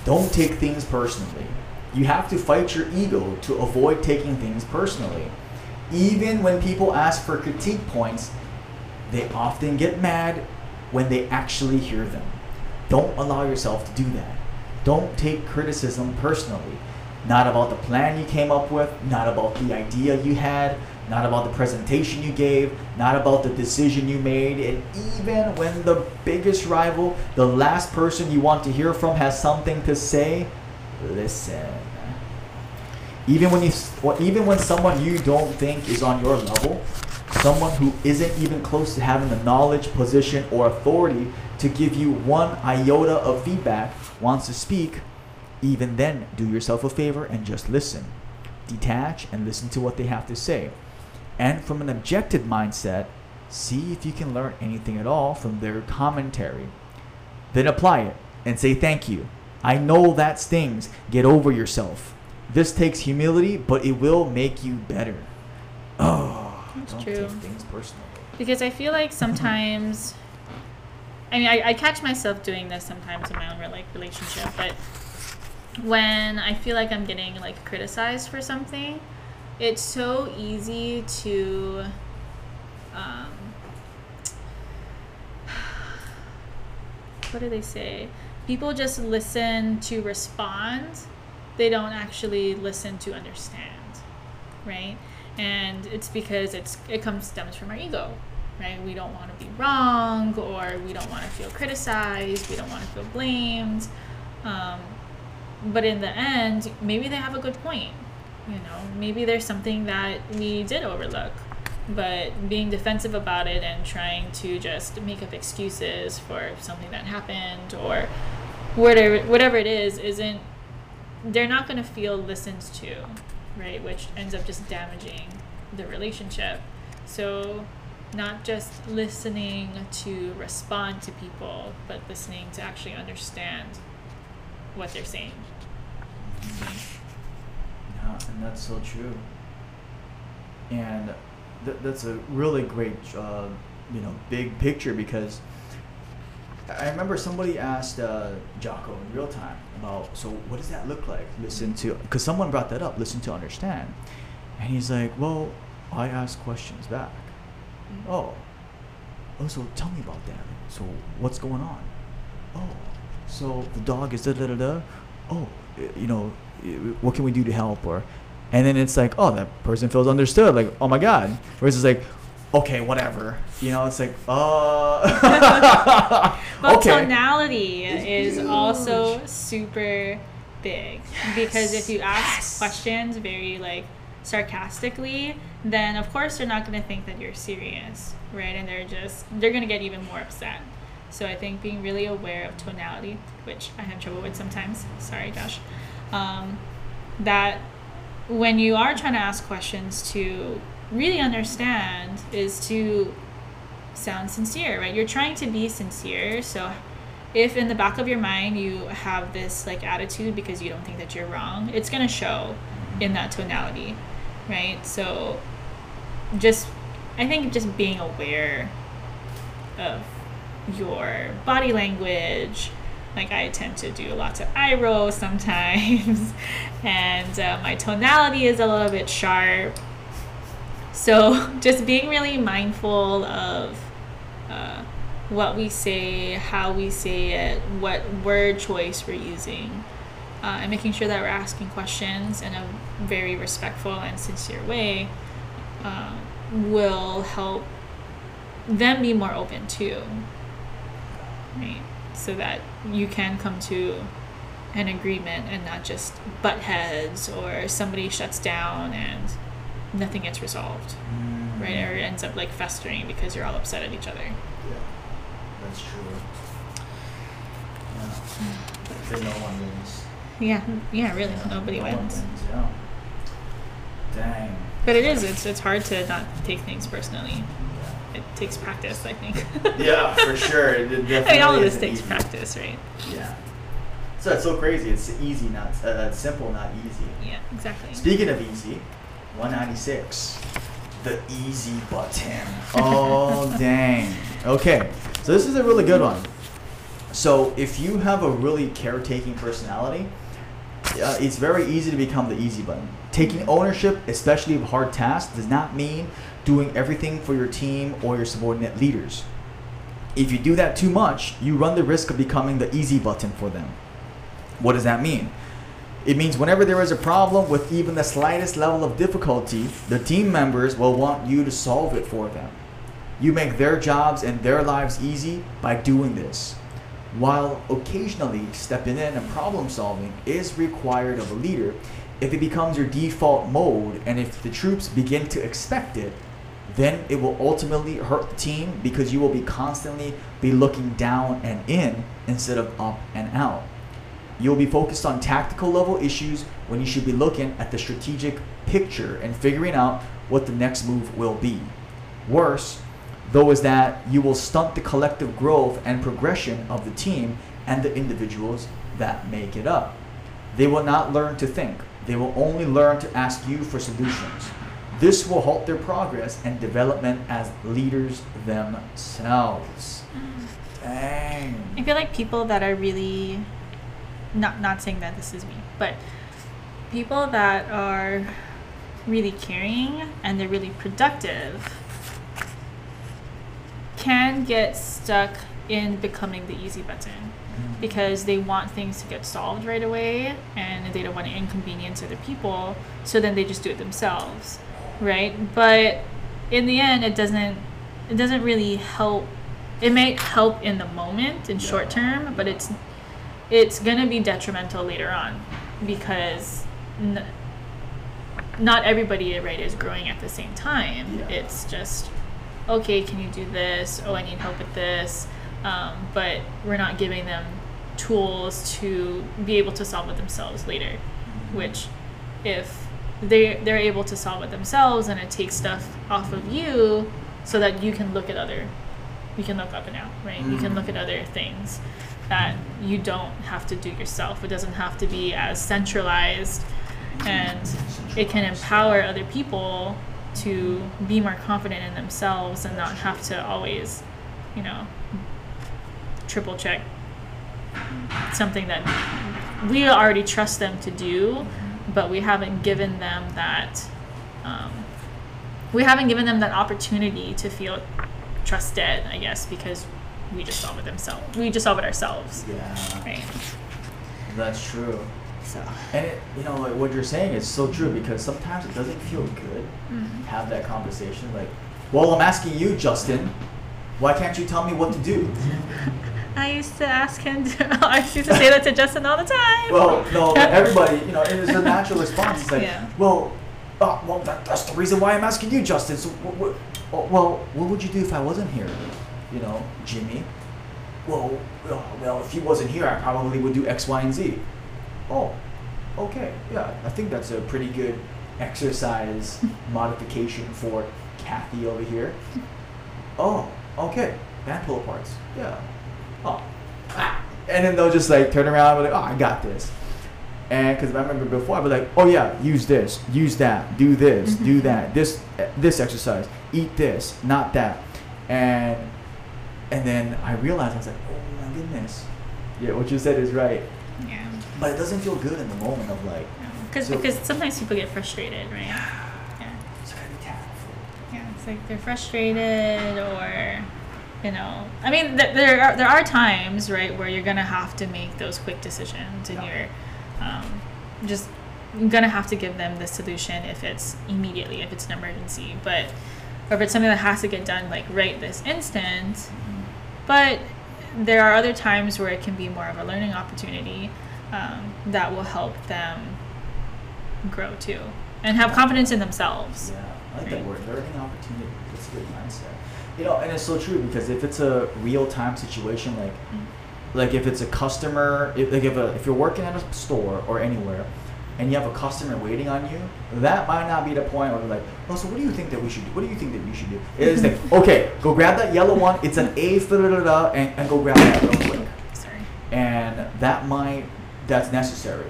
don't take things personally. You have to fight your ego to avoid taking things personally. Even when people ask for critique points, they often get mad when they actually hear them. Don't allow yourself to do that. Don't take criticism personally. Not about the plan you came up with, not about the idea you had, not about the presentation you gave, not about the decision you made, and even when the biggest rival, the last person you want to hear from, has something to say, listen. Even when you, even when someone you don't think is on your level, someone who isn't even close to having the knowledge, position, or authority to give you one iota of feedback, wants to speak, even then, do yourself a favor and just listen. Detach and listen to what they have to say. And from an objective mindset, see if you can learn anything at all from their commentary. Then apply it and say thank you. I know that stings. Get over yourself. This takes humility, but it will make you better. Oh, That's don't true. take things personally. Because I feel like sometimes I mean, I, I catch myself doing this sometimes in my own like relationship, but when I feel like I'm getting like criticized for something, it's so easy to um, [sighs] what do they say? People just listen to respond. They don't actually listen to understand, right? And it's because it's it comes stems from our ego, right? We don't want to be wrong or we don't want to feel criticized, we don't want to feel blamed. Um, but in the end, maybe they have a good point. You know, maybe there's something that we did overlook. But being defensive about it and trying to just make up excuses for something that happened or whatever whatever it is isn't they're not going to feel listened to, right? Which ends up just damaging the relationship. So not just listening to respond to people, but listening to actually understand what they're saying. Yeah, and that's so true. And th- that's a really great, uh, you know, big picture because I remember somebody asked uh, Jocko in real time about, so what does that look like? Listen to, because someone brought that up, listen to understand. And he's like, well, I ask questions back. Oh, oh, so tell me about that. So what's going on? Oh, so the dog is da da da da. Oh, you know, what can we do to help? Or, and then it's like, oh, that person feels understood. Like, oh my god. Whereas it's like, okay, whatever. You know, it's like, uh. But [laughs] okay. tonality It's is also super big because if you ask Yes. questions very like sarcastically, then of course they're not going to think that you're serious, right? And they're just they're going to get even more upset. So I think being really aware of tonality, which I have trouble with sometimes. Sorry, Josh. Um, that when you are trying to ask questions to really understand is to sound sincere, right? You're trying to be sincere. So if in the back of your mind you have this like attitude because you don't think that you're wrong, it's going to show in that tonality, right? So just I think just being aware of your body language. Like I tend to do lots of eye rolls sometimes, [laughs] and uh, my tonality is a little bit sharp. So [laughs] just being really mindful of uh, what we say, how we say it, what word choice we're using, uh, and making sure that we're asking questions in a very respectful and sincere way uh, will help them be more open too. Right? So that you can come to an agreement and not just butt heads or somebody shuts down and nothing gets resolved Mm. right? Or it ends up like festering because you're all upset at each other. Yeah, that's true. Yeah. Then no one wins. Yeah, yeah, really, Yeah, nobody no one wins. Yeah. Dang. But it is, it's it's hard to not take things personally. It takes practice, I think. [laughs] Yeah, for sure. It [laughs] definitely I mean, all of this takes easy. practice, right? Yeah. So it's so crazy. It's easy, not uh, simple, not easy. Yeah, exactly. Speaking of easy, 196, the easy button. Oh [laughs] dang. Okay, so this is a really good one. So if you have a really caretaking personality, uh, it's very easy to become the easy button. Taking ownership, especially of hard tasks, does not mean doing everything for your team or your subordinate leaders. If you do that too much, you run the risk of becoming the easy button for them. What does that mean? It means whenever there is a problem with even the slightest level of difficulty, the team members will want you to solve it for them. You make their jobs and their lives easy by doing this. While occasionally stepping in and problem solving is required of a leader, if it becomes your default mode and if the troops begin to expect it, then it will ultimately hurt the team because you will be constantly be looking down and in instead of up and out. You'll be focused on tactical level issues when you should be looking at the strategic picture and figuring out what the next move will be. Worse, though, is that you will stunt the collective growth and progression of the team and the individuals that make it up. They will not learn to think, they will only learn to ask you for solutions. This will halt their progress and development as leaders themselves. Dang. I feel like people that are really not not saying that this is me, but people that are really caring and they're really productive can get stuck in becoming the easy button mm. because they want things to get solved right away and they don't want to inconvenience other people so then they just do it themselves right? But in the end it doesn't it doesn't really help it may help in the moment in short term but it's it's gonna be detrimental later on because n- not everybody right is growing at the same time. Yeah. it's just okay can you do this? Oh i need help with this um, but we're not giving them tools to be able to solve it themselves later mm-hmm. which if they they're able to solve it themselves and it takes stuff off of you so that you can look at other you can look up and out right? You can look at mm-hmm. other things that you don't have to do yourself. It doesn't have to be as centralized mm-hmm. and it can empower other people to be more confident in themselves and not have to always you know triple check something that we already trust them to do, but we haven't given them that. Um, we haven't given them that opportunity to feel trusted, I guess, because we just solve it themselves. We just solve it ourselves, Yeah, right? that's true. So. And it, you know, like what you're saying is so true because sometimes it doesn't feel good Mm. have that conversation. Like, well, I'm asking you, Justin, why can't you tell me what to do? [laughs] I used to ask him. To, [laughs] I used to say that to Justin all the time. Well, no, [laughs] everybody, you know, it is a natural response. It's like, Yeah. well, uh, well, that, that's the reason why I'm asking you, Justin. So, wh- wh- oh, well, what would you do if I wasn't here? You know, Jimmy. Well, well, well, if he wasn't here, I probably would do X, Y, and Z. Oh, okay, yeah, I think that's a pretty good exercise [laughs] modification for Kathy over here. Oh, okay, band pull aparts. Yeah. Oh, ah. and then they'll just like turn around and be like, oh, I got this. And because if I remember before, I'd be like, oh yeah, use this, use that, do this, do that, this this exercise, eat this, not that, and and then I realized I was like, oh my goodness, yeah, what you said is right, yeah. but it doesn't feel good in the moment of like, Because So- because sometimes people get frustrated, right? Yeah. it's gotta be tactful. Yeah, it's like they're frustrated or, you know, I mean, th- there are, there are times, right, where you're gonna have to make those quick decisions, and Yeah. you're um, just gonna have to give them the solution if it's immediately, if it's an emergency, but or if it's something that has to get done like right this instant. But there are other times where it can be more of a learning opportunity um, that will help them grow too and have confidence in themselves. Yeah, I like Right. that word, learning opportunity. That's a good mindset. You know, and it's so true because if it's a real time situation, like Mm. like if it's a customer, if, like if a, if you're working at a store or anywhere, and you have a customer waiting on you, that might not be the point where you're like, oh, so what do you think that we should do? What do you think that you should do? It's like, [laughs] okay, go grab that yellow one. It's an A, da da da da, and, and go grab that real quick. Sorry. And that might, that's necessary,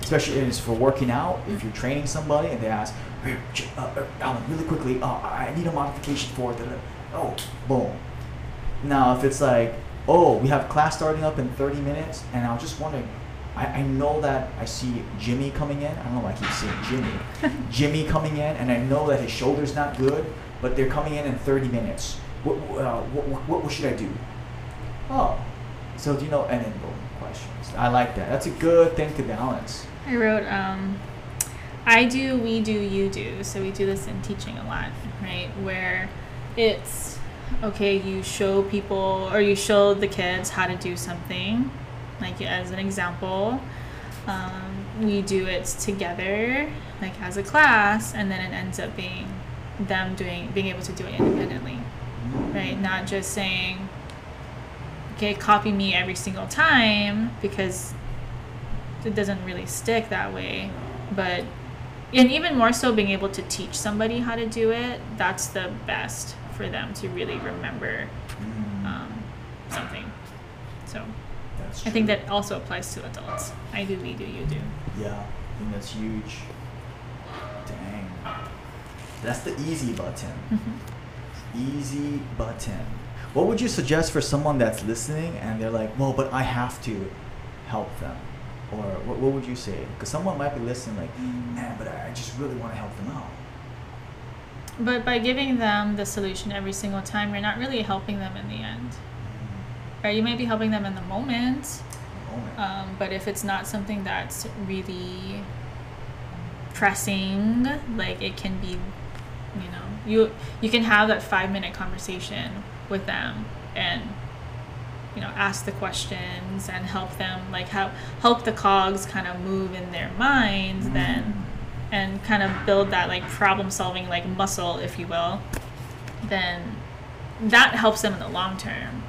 especially if it's for working out. If you're training somebody and they ask, hey, uh, uh, Alan, really quickly, uh, I need a modification for it. Da, da, da." Oh, boom. Now, if it's like, oh, we have class starting up in 30 minutes, and I was just wondering, I, I know that I see Jimmy coming in. I don't know why I keep saying Jimmy. [laughs] Jimmy coming in, and I know that his shoulder's not good, but they're coming in in 30 minutes. What, uh, what, what, what should I do? Oh, so do you know, and then boom, questions. I like that. That's a good thing to balance. I wrote, um, I do, we do, you do. So we do this in teaching a lot, right? Where it's okay, you show people or you show the kids how to do something, like as an example. Um, we do it together, like as a class, and then it ends up being them doing, being able to do it independently, right? Not just saying, okay, copy me every single time because it doesn't really stick that way but and even more so being able to teach somebody how to do it that's the best for them to really remember Mm, um, something so that's i think that also applies to adults i do we do you do Yeah, I think that's huge. Dang. That's the easy button. Easy button. What would you suggest for someone that's listening and they're like, well, but I have to help them? Or what, what would you say? Because someone might be listening like, man, but I just really want to help them out. But by giving them the solution every single time you're not really helping them in the end. Right? You may be helping them in the moment Moment. Um, but if it's not something that's really pressing, like it can be, you know, you you can have that five minute conversation with them and you know ask the questions and help them like how help the cogs kind of move in their minds then and kind of build that like problem solving like muscle if you will then that helps them in the long term.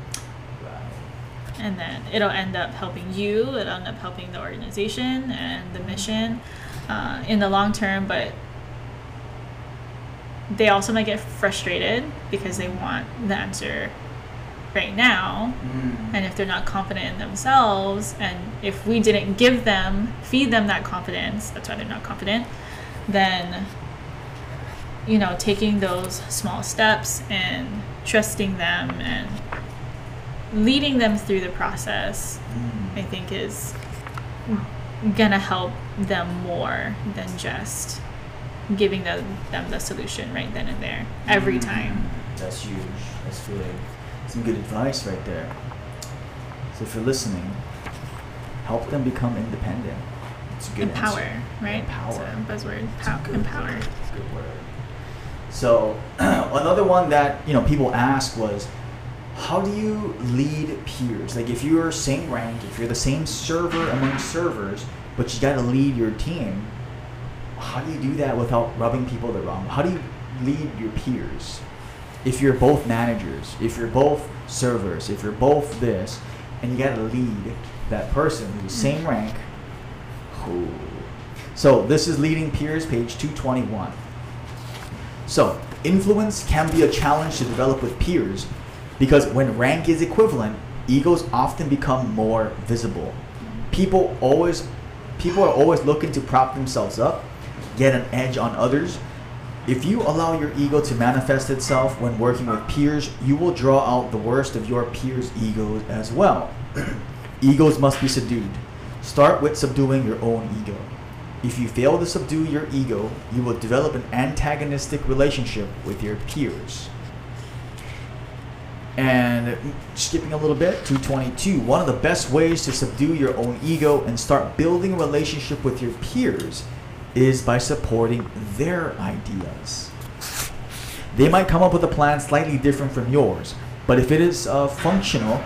And then it'll end up helping you it'll end up helping the organization and the mission uh, in the long term but they also might get frustrated because they want the answer right now. Mm. and if they're not confident in themselves and if we didn't give them feed them that confidence that's why they're not confident then you know taking those small steps and trusting them and leading them through the process, I think, is gonna help them more than just giving them, them the solution right then and there every Mm. time. That's huge. That's really some good advice right there. So if you're listening, help them become independent. It's a good Empower, answer. right? Empower. Buzzword. Pow- good empower. It's a good word. So [clears throat] another one that you know people ask was, how do you lead peers? Like if you're same rank, if you're the same server among servers, but you got to lead your team, how do you do that without rubbing people the wrong? How do you lead your peers? If you're both managers, if you're both servers, if you're both this, and you got to lead that person who's the same rank. So this is leading peers, page 221. So, influence can be a challenge to develop with peers because when rank is equivalent, egos often become more visible. People always people are always looking to prop themselves up, get an edge on others. If you allow your ego to manifest itself when working with peers, you will draw out the worst of your peers' egos as well. [clears throat] egos must be subdued. Start with subduing your own ego. If you fail to subdue your ego, you will develop an antagonistic relationship with your peers. And skipping a little bit, 222. One of the best ways to subdue your own ego and start building a relationship with your peers is by supporting their ideas. They might come up with a plan slightly different from yours, but if it is uh, functional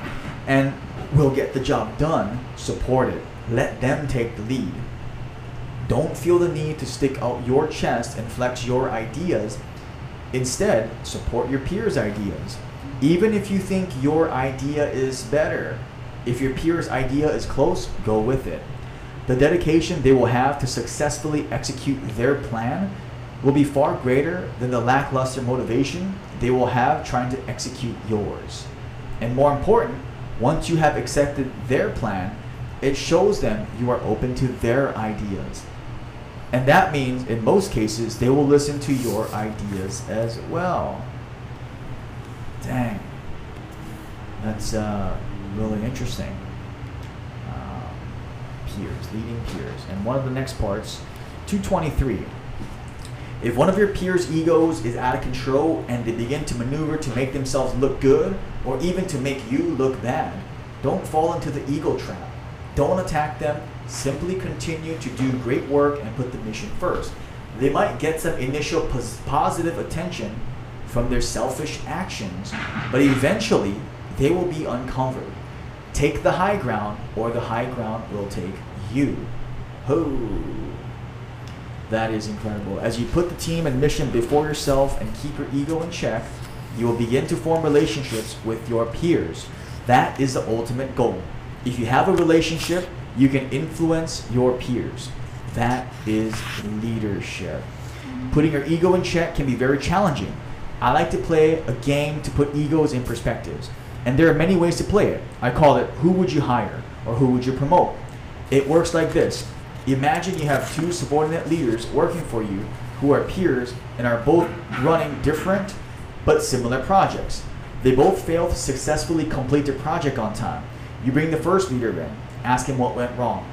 and will get the job done, support it. Let them take the lead. Don't feel the need to stick out your chest and flex your ideas. Instead, support your peers' ideas. Even if you think your idea is better, if your peer's idea is close, go with it. The dedication they will have to successfully execute their plan will be far greater than the lackluster motivation they will have trying to execute yours. And more important, once you have accepted their plan, it shows them you are open to their ideas. And that means, in most cases, they will listen to your ideas as well. Dang. That's uh, really interesting. Um, peers, leading peers. And one of the next parts, 223. If one of your peers' egos is out of control and they begin to maneuver to make themselves look good or even to make you look bad, don't fall into the ego trap. Don't attack them. Simply continue to do great work and put the mission first. They might get some initial pos- positive attention from their selfish actions, but eventually they will be uncovered. Take the high ground, or the high ground will take you. Ho! That is incredible. As you put the team and mission before yourself and keep your ego in check, you will begin to form relationships with your peers. That is the ultimate goal. If you have a relationship, you can influence your peers. That is leadership. Putting your ego in check can be very challenging. I like to play a game to put egos in perspectives. And there are many ways to play it. I call it who would you hire or who would you promote? It works like this. Imagine you have two subordinate leaders working for you who are peers and are both running different but similar projects. They both fail to successfully complete their project on time. You bring the first leader in, ask him what went wrong.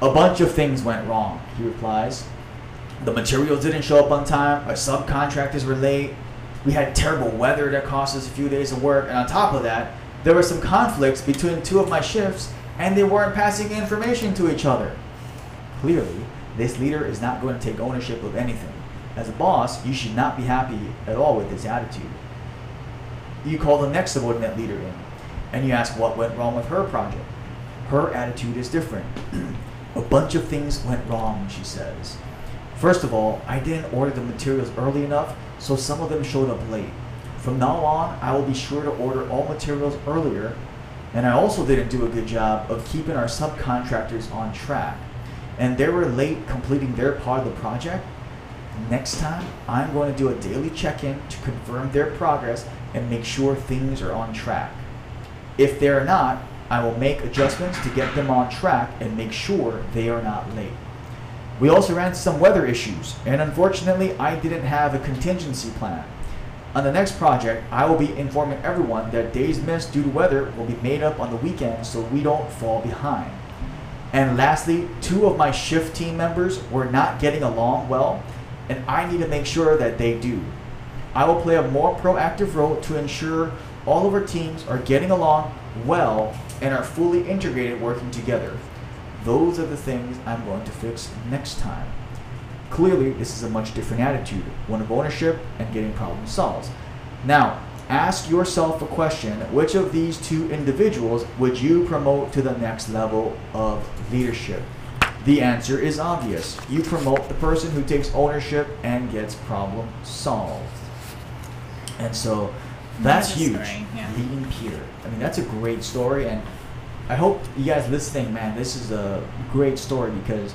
A bunch of things went wrong, he replies. The materials didn't show up on time, our subcontractors were late, we had terrible weather that cost us a few days of work, and on top of that, there were some conflicts between two of my shifts and they weren't passing information to each other. Clearly, this leader is not going to take ownership of anything. As a boss, you should not be happy at all with this attitude. You call the next subordinate leader in and you ask what went wrong with her project. Her attitude is different. [clears throat] a bunch of things went wrong, she says. First of all, I didn't order the materials early enough, so some of them showed up late. From now on, I will be sure to order all materials earlier, and I also didn't do a good job of keeping our subcontractors on track. And they were late completing their part of the project. Next time, I'm going to do a daily check in to confirm their progress and make sure things are on track. If they're not, I will make adjustments to get them on track and make sure they are not late. We also ran into some weather issues, and unfortunately, I didn't have a contingency plan. On the next project, I will be informing everyone that days missed due to weather will be made up on the weekend so we don't fall behind. And lastly, two of my shift team members were not getting along well, and I need to make sure that they do. I will play a more proactive role to ensure all of our teams are getting along well and are fully integrated working together. Those are the things I'm going to fix next time. Clearly, this is a much different attitude, one of ownership and getting problems solved. Now, ask yourself a question which of these two individuals would you promote to the next level of leadership? The answer is obvious. You promote the person who takes ownership and gets problem solved. And so that's huge. story, yeah. Leading Peter. I mean, that's a great story. And I hope you guys listening, man, this is a great story because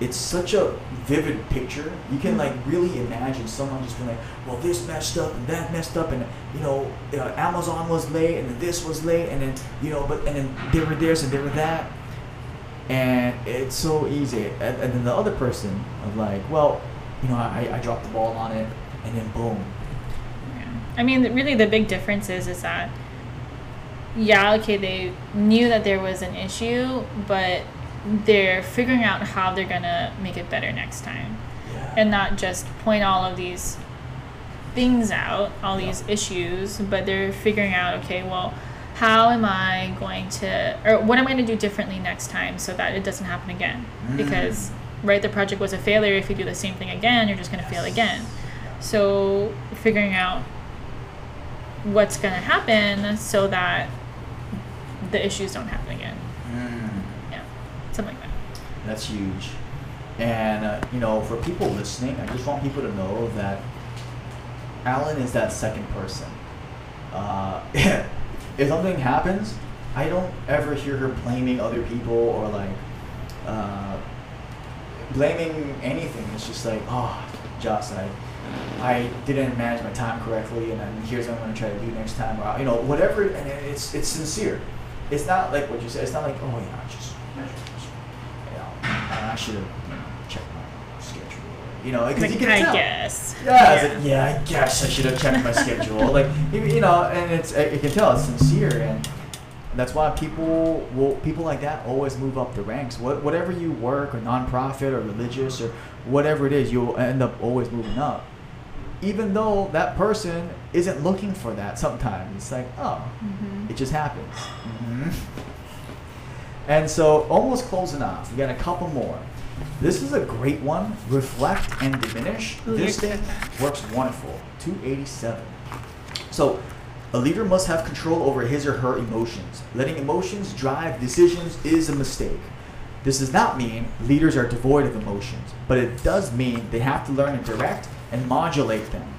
it's such a vivid picture. You can like really imagine someone just being like, well, this messed up and that messed up, and you know, uh, Amazon was late, and then this was late, and then you know, but and then they were this and they were that, and it's so easy. And, and then the other person of like, well, you know, I, I dropped the ball on it, and then boom. I mean, really, the big difference is is that, yeah, okay, they knew that there was an issue, but they're figuring out how they're gonna make it better next time, Yeah. and not just point all of these things out, all these issues, but they're figuring out, okay, well, how am I going to, or what am I going to do differently next time so that it doesn't happen again? Mm. Because, right, the project was a failure. If you do the same thing again, you're just going to fail again. So, figuring out what's going to happen so that the issues don't happen again. Mm. Yeah, something like that. That's huge. And, uh, you know, for people listening, I just want people to know that Alan is that second person. Uh, [laughs] if something happens, I don't ever hear her blaming other people or like uh, blaming anything. It's just like, oh, Joss, I, I didn't manage my time correctly, and here's what I'm going to try to do next time. Or, you know, whatever. And it's it's sincere. It's not like what you said. It's not like, oh yeah, I just, you know, I should have you know, checked my schedule. You know, because Like, you can I tell. guess. Yeah, it's like, yeah, I guess I should have checked my schedule. Like, you, you know, and it's you can tell it's sincere, and that's why people will people like that always move up the ranks. What whatever you work or nonprofit or religious or whatever it is, you'll end up always moving up. Even though that person isn't looking for that, sometimes it's like, oh, Mhm. it just happens. And so, almost closing off, we got a couple more. This is a great one. Reflect and diminish. Ooh, this thing works wonderful. 287. So, a leader must have control over his or her emotions. Letting emotions drive decisions is a mistake. This does not mean leaders are devoid of emotions, but it does mean they have to learn to direct and modulate them.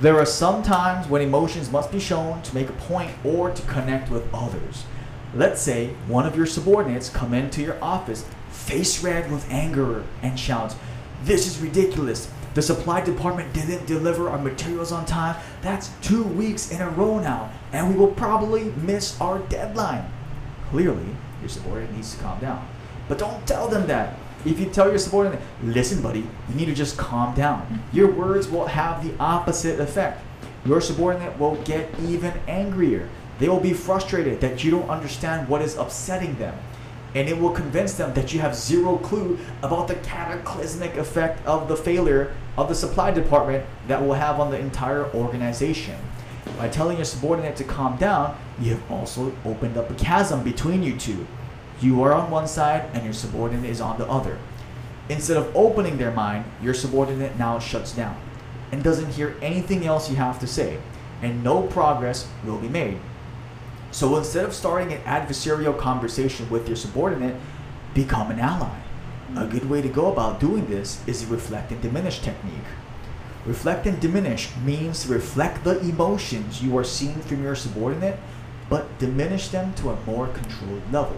There are some times when emotions must be shown to make a point or to connect with others. Let's say one of your subordinates come into your office face red with anger and shouts, "This is ridiculous. The supply department didn't deliver our materials on time. That's 2 weeks in a row now, and we will probably miss our deadline." Clearly, your subordinate needs to calm down. But don't tell them that. If you tell your subordinate, listen, buddy, you need to just calm down, your words will have the opposite effect. Your subordinate will get even angrier. They will be frustrated that you don't understand what is upsetting them. And it will convince them that you have zero clue about the cataclysmic effect of the failure of the supply department that will have on the entire organization. By telling your subordinate to calm down, you have also opened up a chasm between you two. You are on one side and your subordinate is on the other. Instead of opening their mind, your subordinate now shuts down and doesn't hear anything else you have to say, and no progress will be made. So instead of starting an adversarial conversation with your subordinate, become an ally. A good way to go about doing this is the reflect and diminish technique. Reflect and diminish means reflect the emotions you are seeing from your subordinate, but diminish them to a more controlled level.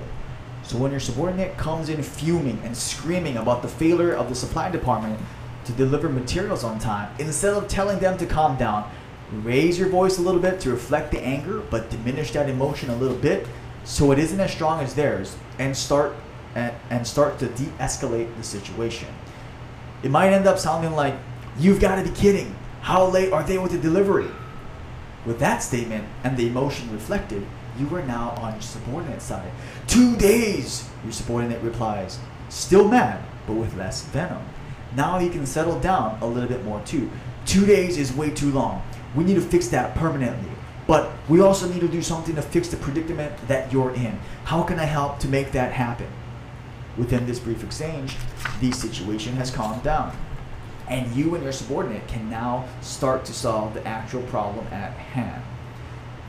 So when your subordinate comes in fuming and screaming about the failure of the supply department to deliver materials on time, instead of telling them to calm down, raise your voice a little bit to reflect the anger, but diminish that emotion a little bit so it isn't as strong as theirs, and start and, and start to de-escalate the situation. It might end up sounding like, "You've got to be kidding! How late are they with the delivery? With that statement and the emotion reflected, you are now on your subordinate side. Two days, your subordinate replies. Still mad, but with less venom. Now he can settle down a little bit more too. Two days is way too long. We need to fix that permanently. But we also need to do something to fix the predicament that you're in. How can I help to make that happen? Within this brief exchange, the situation has calmed down. And you and your subordinate can now start to solve the actual problem at hand.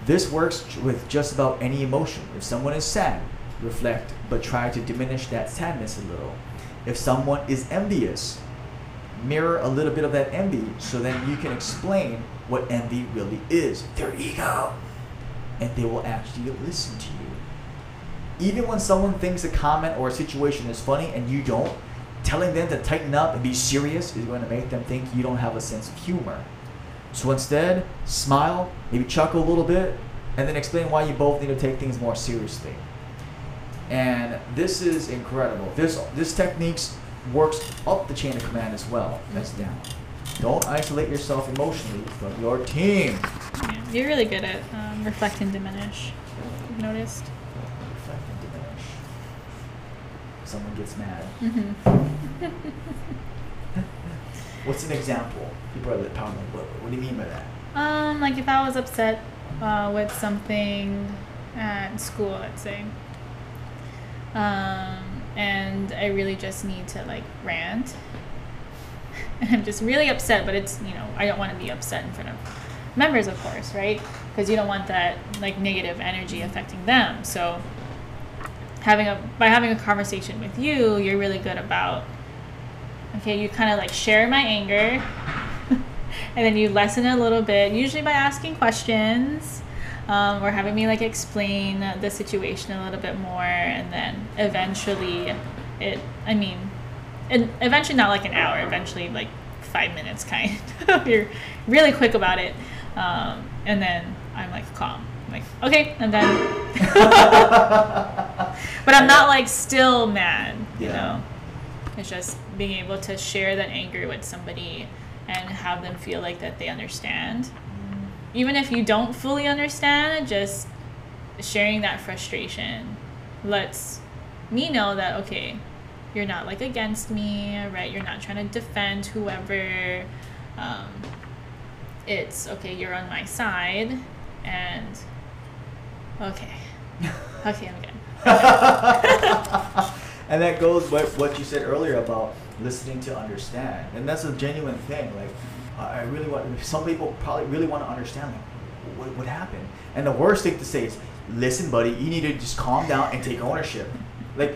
This works with just about any emotion. If someone is sad, reflect, but try to diminish that sadness a little. If someone is envious, mirror a little bit of that envy so then you can explain what envy really is their ego. And they will actually listen to you. Even when someone thinks a comment or a situation is funny and you don't, telling them to tighten up and be serious is going to make them think you don't have a sense of humor. So instead, smile, maybe chuckle a little bit, and then explain why you both need to take things more seriously. And this is incredible. This this techniques works up the chain of command as well as down. Don't isolate yourself emotionally from your team. Yeah, you're really good at um, reflect and diminish. I've noticed. Reflect and diminish. Someone gets mad. Mm-hmm. [laughs] What's an example? People are like, "Pound, like, what, what do you mean by that? Um, like if I was upset uh, with something at school, let's say, um, and I really just need to like rant, [laughs] and I'm just really upset, but it's you know I don't want to be upset in front of members, of course, right? Because you don't want that like negative energy affecting them. So having a by having a conversation with you, you're really good about okay, you kind of like share my anger [laughs] and then you lessen it a little bit, usually by asking questions um, or having me like explain the situation a little bit more, and then eventually, it. I mean, and eventually not like an hour. Eventually, like five minutes, [laughs] kind. of. You're really quick about it, um, and then I'm like calm. I'm like okay, and then. [laughs] but I'm not like still mad, you Yeah. know. It's just being able to share that anger with somebody and have them feel like that they understand. Even if you don't fully understand, just sharing that frustration lets me know that okay, you're not like against me, right? You're not trying to defend whoever. Um, it's okay, you're on my side, and okay, [laughs] okay, I'm good. [laughs] and that goes with what you said earlier about listening to understand, and that's a genuine thing. Like, I I really want. Some people probably really want to understand like what, what happened. And the worst thing to say is, "Listen, buddy, you need to just calm down and take ownership." Like,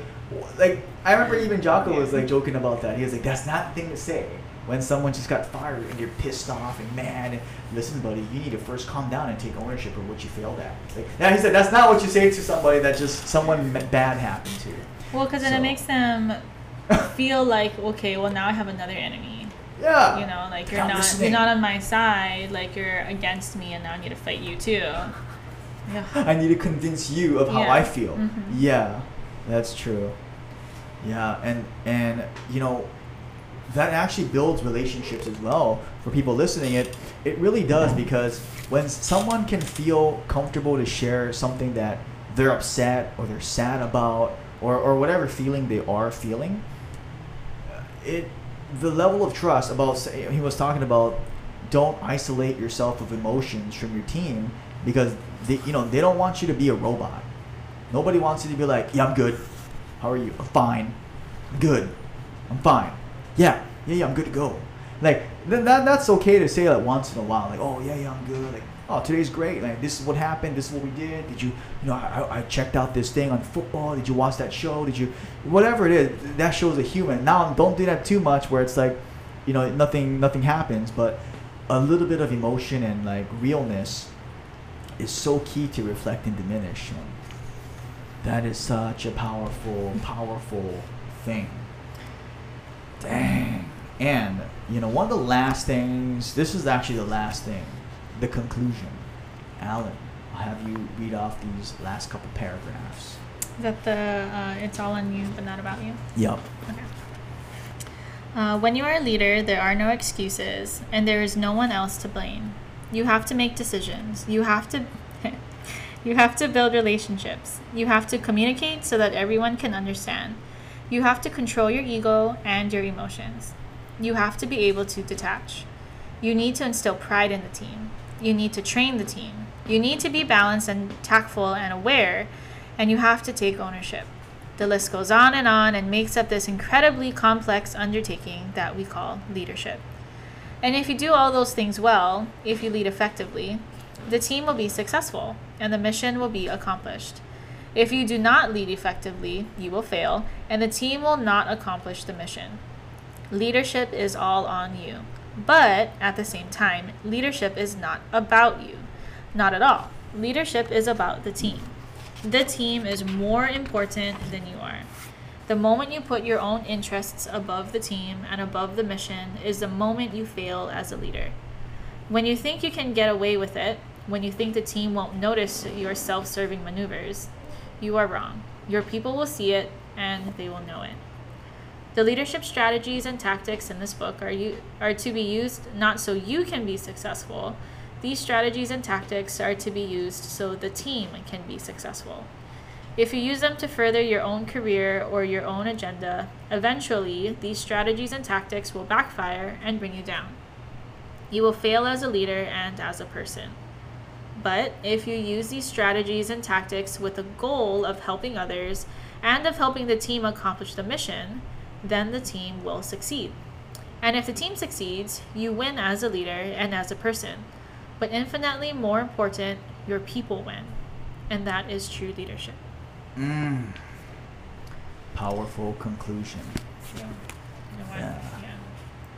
like I remember even Jocko was like joking about that. He was like, "That's not the thing to say." When someone just got fired and you're pissed off and mad, and, listen, buddy, you need to first calm down and take ownership of what you failed at. Like, now he said that's not what you say to somebody that just someone bad happened to. Well, because then it makes them feel like okay, well now I have another enemy. Yeah. You know, like you're Not not listening. you're not on my side, like you're against me, and now I need to fight you too. Yeah. [laughs] I need to convince you of how Yeah. I feel. Mhm. Yeah, that's true. Yeah, and and you know that actually builds relationships as well for people listening. It it really does because when someone can feel comfortable to share something that they're upset or they're sad about or, or whatever feeling they are feeling, it the level of trust about he was talking about don't isolate yourself of emotions from your team because they you know they don't want you to be a robot. Nobody wants you to be like yeah i'm good. How are you? I'm fine. I'm good. I'm fine. Yeah. Yeah yeah i'm good to go. Like that, that's okay to say like once in a while like oh yeah yeah i'm good. Like oh today's great. Like this is what happened. This is what we did. Did you you know I, I- checked out this thing on football. Did you watch that show? Did you whatever it is that shows a human. Now don't do that too much where it's like you know nothing nothing happens but a little bit of emotion and like realness is so key to reflect and diminish and that is such a powerful powerful thing. Dang. And you know one of the last things this is actually the last thing the conclusion alan i'll have you read off these last couple paragraphs that the uh, it's all on you but not about you? yep Okay. Uh, when you are a leader, there are no excuses, and there is no one else to blame. You have to make decisions. You have to. [laughs] you have to build relationships. You have to communicate so that everyone can understand. You have to control your ego and your emotions. You have to be able to detach. You need to instill pride in the team. You need to train the team. You need to be balanced and tactful and aware, and you have to take ownership. The list goes on and on and makes up this incredibly complex undertaking that we call leadership. And if you do all those things well, if you lead effectively, the team will be successful and the mission will be accomplished. If you do not lead effectively, you will fail and the team will not accomplish the mission. Leadership is all on you. But at the same time, leadership is not about you. Not at all. Leadership is about the team. The team is more important than you are. The moment you put your own interests above the team and above the mission is the moment you fail as a leader. When you think you can get away with it, when you think the team won't notice your self serving maneuvers, you are wrong. Your people will see it and they will know it. The leadership strategies and tactics in this book are, you, are to be used not so you can be successful. These strategies and tactics are to be used so the team can be successful. If you use them to further your own career or your own agenda, eventually these strategies and tactics will backfire and bring you down. You will fail as a leader and as a person. But if you use these strategies and tactics with the goal of helping others and of helping the team accomplish the mission, then the team will succeed. And if the team succeeds, you win as a leader and as a person. But infinitely more important, your people win. And that is true leadership. Mm. Powerful conclusion. Yeah. Yeah.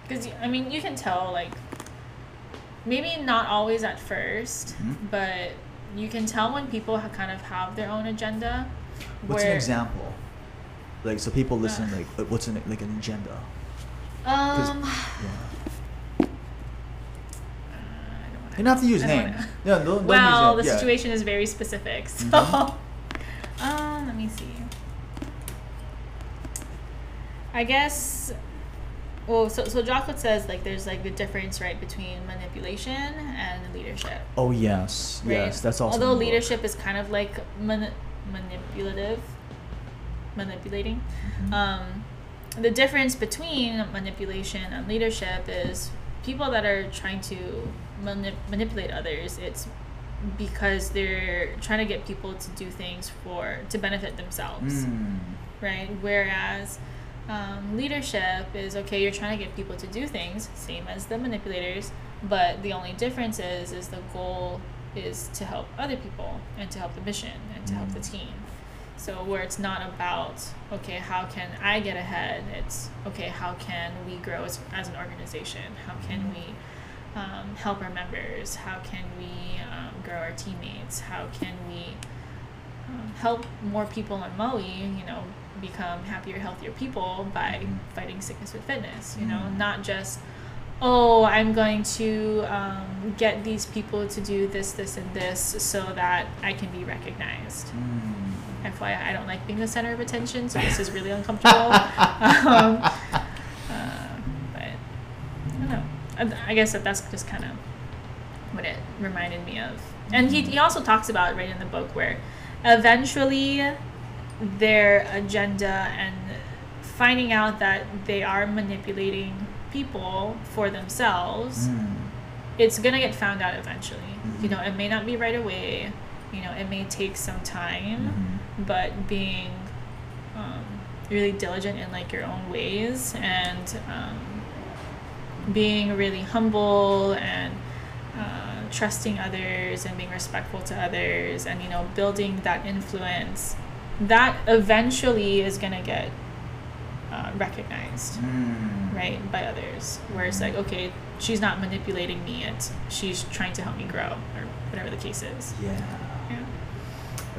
Because, I mean, you can tell, like, maybe not always at 1st Mhm. but you can tell when people ha- kind of have their own agenda. What's an example? Like so people listen like what's an like an agenda? Um, Yeah. I don't wanna- You don't have to use names. No, don't, don't well, use the. Yeah. situation is very specific. So, Mhm. um, let me see. I guess. Well, so so Jocko says like there's like the difference right between manipulation and leadership. Oh yes, Right? yes, that's also. Although leadership is kind of like mani- manipulative, manipulating. Mhm. Um, the difference between manipulation and leadership is people that are trying to manip- manipulate others. It's because they're trying to get people to do things for to benefit themselves, Mm. right? Whereas um, leadership is okay. You're trying to get people to do things, same as the manipulators, but the only difference is is the goal is to help other people and to help the mission and to help the Mm. team. So where it's not about okay, how can I get ahead? It's okay, how can we grow as, as an organization? How can we um, help our members? How can we um, grow our teammates? How can we um, help more people in Maui? You know, become happier, healthier people by Mhm. fighting sickness with fitness. You know, Mm. not just oh, I'm going to um, get these people to do this, this, and this so that I can be recognized. Mm. FYI, I don't like being the center of attention, so this is really uncomfortable. [laughs] um, uh, but I don't know. I, I guess that that's just kind of what it reminded me of. And he, he also talks about right in the book where eventually their agenda and finding out that they are manipulating people for themselves Mm. it's gonna get found out eventually. You Mhm. know, it may not be right away. You know, it may take some time, Mhm. But being um, really diligent in like your own ways and um, being really humble and uh, trusting others and being respectful to others and you know building that influence that eventually is gonna get uh, recognized Mm. right by others where it's like okay she's not manipulating me it's she's trying to help me grow or whatever the case is Yeah.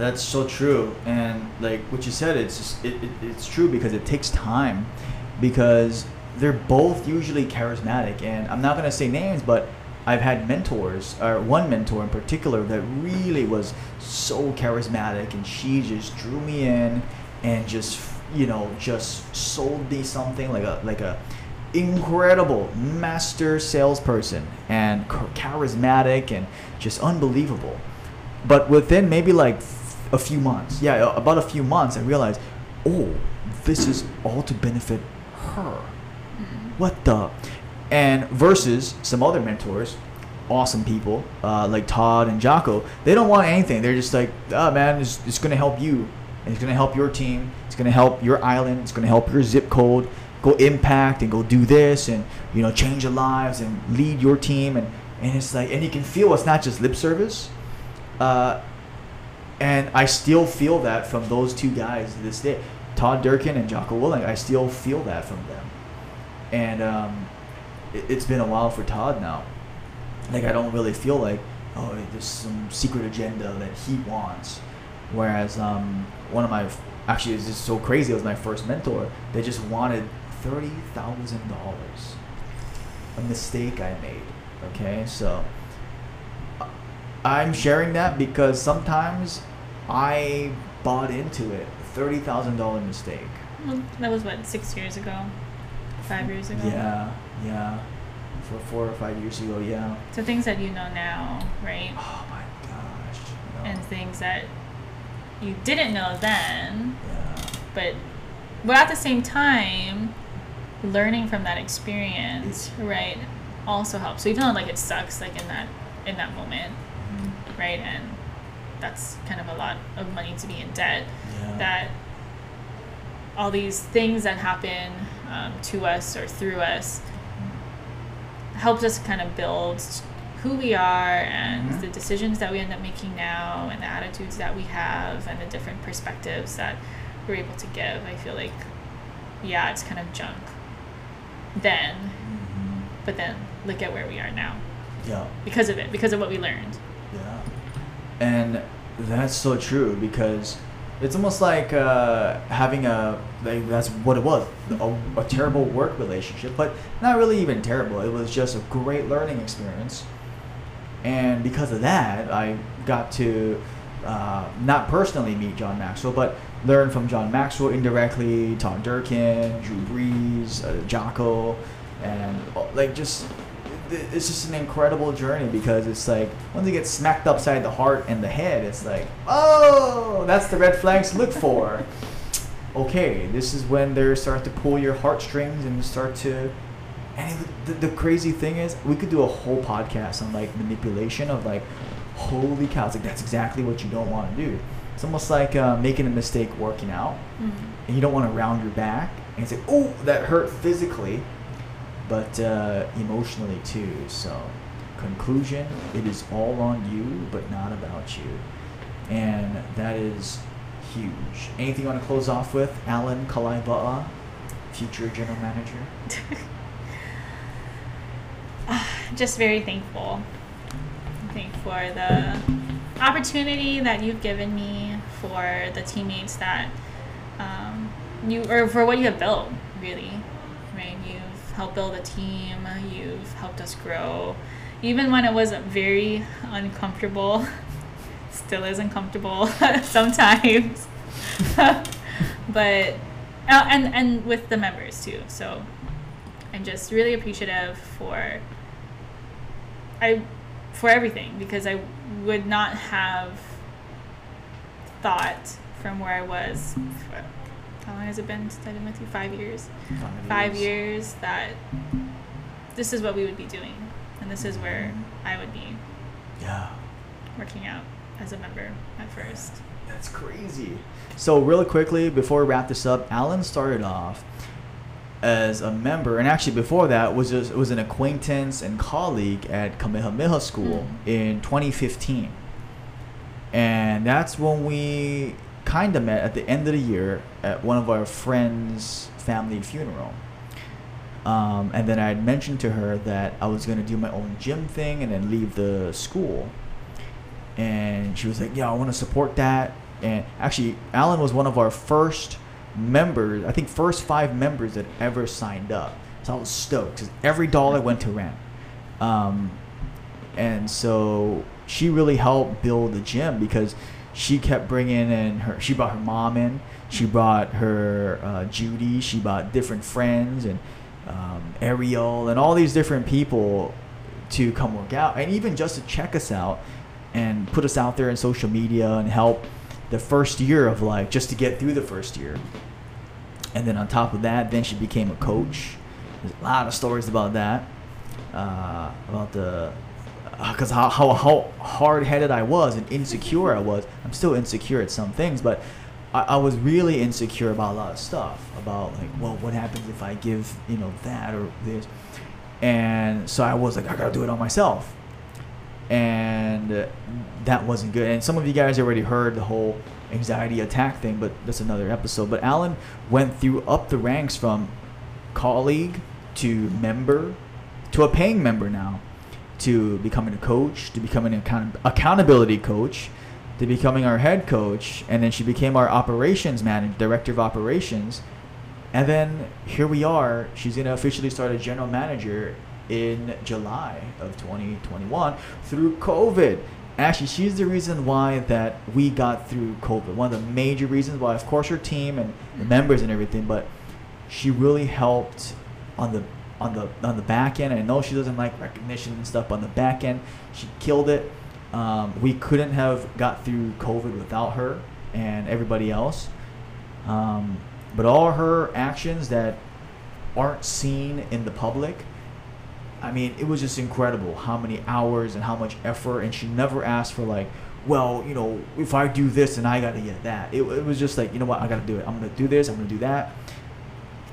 That's so true, and like what you said, it's just, it, it, it's true because it takes time, because they're both usually charismatic, and I'm not gonna say names, but I've had mentors, or one mentor in particular that really was so charismatic, and she just drew me in, and just you know just sold me something like a like a incredible master salesperson and charismatic and just unbelievable. But within maybe like a few months, yeah, about a few months, I realized, oh, this is all to benefit her. What the? And versus some other mentors, awesome people uh, like Todd and Jocko, they don't want anything. They're just like, oh man, it's, it's going to help you. And it's going to help your team. It's going to help your island. It's going to help your zip code. Go impact and go do this and you know change your lives and lead your team and and it's like and you can feel it's not just lip service. Uh, and I still feel that from those two guys to this day, Todd Durkin and Jocko Willink. I still feel that from them, and um, it, it's been a while for Todd now. Like I don't really feel like oh there's some secret agenda that he wants, whereas um, one of my actually it's just so crazy. It was my first mentor. They just wanted thirty thousand dollars. A mistake I made. Okay, so I'm sharing that because sometimes I bought into it. Thirty thousand dollar mistake. Well, that was what six years ago, five years ago. Yeah, yeah. For four or five years ago, yeah. So things that you know now, right? Oh my gosh. no. And things that you didn't know then, yeah. but but at the same time, learning from that experience, right, also helps. So even though like it sucks, like in that in that moment, Mhm. right, and that's kind of a lot of money to be in debt. Yeah. That all these things that happen um, to us or through us helps us kind of build who we are and Mhm. the decisions that we end up making now and the attitudes that we have and the different perspectives that we're able to give. I feel like, yeah, it's kind of junk then, Mhm. but then look at where we are now Yeah. because of it, because of what we learned. And that's so true because it's almost like uh, having a like that's what it was a, a terrible work relationship, but not really even terrible. It was just a great learning experience, and because of that, I got to uh, not personally meet John Maxwell, but learn from John Maxwell indirectly, Todd Durkin, Drew Brees, uh, Jocko, and like just it's just an incredible journey because it's like once you get smacked upside the heart and the head, it's like, oh, that's the red flags to look for. [laughs] okay, this is when they start to pull your heartstrings and start to. And it- the, the crazy thing is, we could do a whole podcast on like manipulation of like, holy cow, it's like that's exactly what you don't want to do. It's almost like uh, making a mistake working out, and you don't want to round your back and say, oh, that hurt physically but uh, emotionally too. So, conclusion: it is all on you, but not about you, and that is huge. Anything you want to close off with, Alan Kalaiva'a, future general manager? [sighs] just very thankful. I think for the opportunity that you've given me, for the teammates that um, you, or for what you have built, really, helped build a team. You've helped us grow, even when it was very uncomfortable. [laughs] Still is uncomfortable [laughs] sometimes, [laughs] but uh, and and with the members too. So I'm just really appreciative for I for everything because I would not have thought from where I was. How long has it been since I've been with you? Five years. Five years that this is what we would be doing, and this is where I would be Yeah. working out as a member at first. That's crazy. So, really quickly, before we wrap this up, Alan started off as a member, and actually before that was just, was an acquaintance and colleague at Kamehameha School Mhm. in 2015, and that's when we kind of met at the end of the year at one of our friends' family funeral. Um, and then I had mentioned to her that I was going to do my own gym thing and then leave the school and she was like, "Yeah, I want to support that." And actually, Alan was one of our first members. I think first five members that ever signed up. So I was stoked because every dollar went to rent. Um, and so she really helped build the gym because she kept bringing in her. She brought her mom in. She brought her uh, Judy. She brought different friends, and um, Ariel, and all these different people to come work out, and even just to check us out and put us out there in social media and help the first year of life just to get through the first year. And then on top of that, then she became a coach. There's a lot of stories about that, uh, about the Uh, because how, how, how hard-headed I was and insecure I was. I'm still insecure at some things, but I, I was really insecure about a lot of stuff. About like, well, what happens if I give you know that or this? And so I was like, I gotta do it on myself and that wasn't good. And some of you guys already heard the whole anxiety attack thing, but that's another episode. But Alan went through up the ranks from colleague to member to a paying member now to becoming a coach to becoming an account- accountability coach to becoming our head coach and then she became our operations manager director of operations and then here we are she's going to officially start as general manager in July of 2021 through COVID. Actually, she's the reason why that we got through COVID. One of the major reasons why, of course, her team and the members and everything, but she really helped on the on the on the back end. I know she doesn't like recognition and stuff, but on the back end, she killed it. Um, we couldn't have got through COVID without her and everybody else. Um, but all her actions that aren't seen in the public I mean, it was just incredible how many hours and how much effort, and she never asked for like, well, you know, if I do this, and I got to get that. It, it was just like, you know what, I got to do it. I'm gonna do this. I'm gonna do that.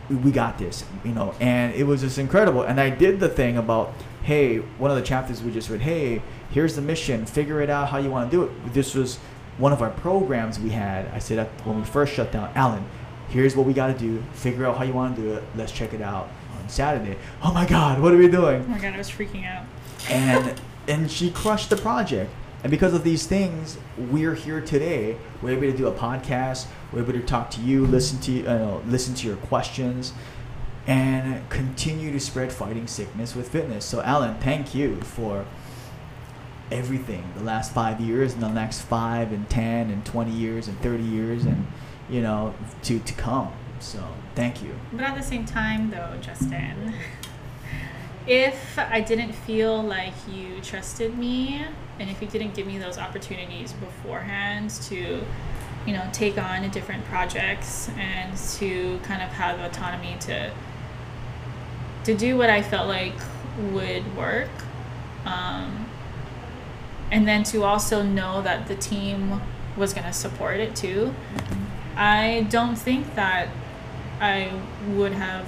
We, got this, you know, and it was just incredible. And I did the thing about, hey, one of the chapters we just read, hey, here's the mission. Figure it out how you want to do it. This was one of our programs we had. I said when we first shut down, Alan, here's what we got to do. Figure out how you want to do it. Let's check it out on Saturday. Oh my God, what are we doing? Oh my God, I was freaking out. And [laughs] and she crushed the project. And because of these things, we're here today. We're able to do a podcast. We're able to talk to you, listen to you know, listen to your questions, and continue to spread fighting sickness with fitness. So, Alan, thank you for everything the last five years and the next five and ten and twenty years and thirty years and you know to to come. So thank you. But at the same time, though, Justin, [laughs] if I didn't feel like you trusted me, and if you didn't give me those opportunities beforehand to, you know, take on different projects and to kind of have autonomy to to do what I felt like would work, um, and then to also know that the team was going to support it too. Mm-hmm. I don't think that I would have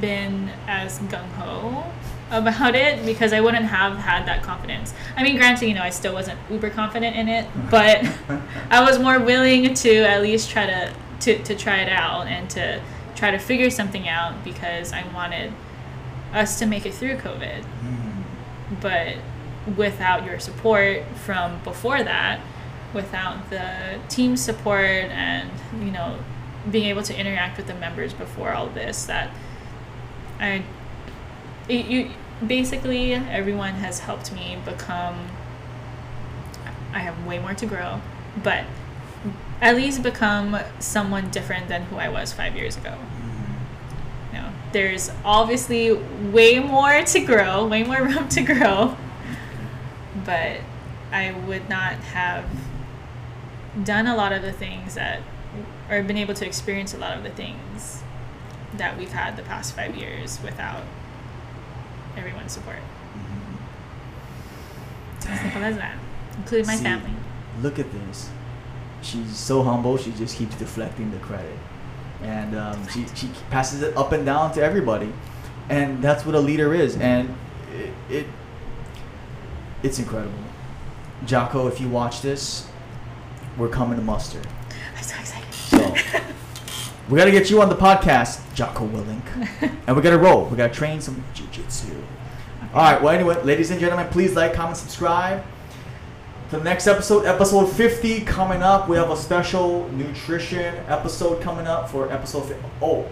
been as gung ho about it because I wouldn't have had that confidence. I mean, granted, you know, I still wasn't uber confident in it, [laughs] but I was more willing to at least try to, to, to try it out and to try to figure something out because I wanted us to make it through COVID. Mm. But without your support from before that, without the team support and, you know, being able to interact with the members before all this that I it, you basically everyone has helped me become I have way more to grow but at least become someone different than who I was 5 years ago. Mm-hmm. You know, there's obviously way more to grow, way more [laughs] room to grow. But I would not have done a lot of the things that or been able to experience a lot of the things that we've had the past five years without everyone's support. Mm-hmm. As simple as that, including my See, family. Look at this. She's so humble. She just keeps deflecting the credit, and um, she she passes it up and down to everybody, and that's what a leader is. And it, it it's incredible. Jocko, if you watch this, we're coming to muster. I'm so excited. So [laughs] we got to get you on the podcast, Jocko Willink, [laughs] and we got to roll. We got to train some jujitsu. All right. Well, anyway, ladies and gentlemen, please like, comment, subscribe. To the next episode, episode 50 coming up. We have a special nutrition episode coming up for episode 50. Oh,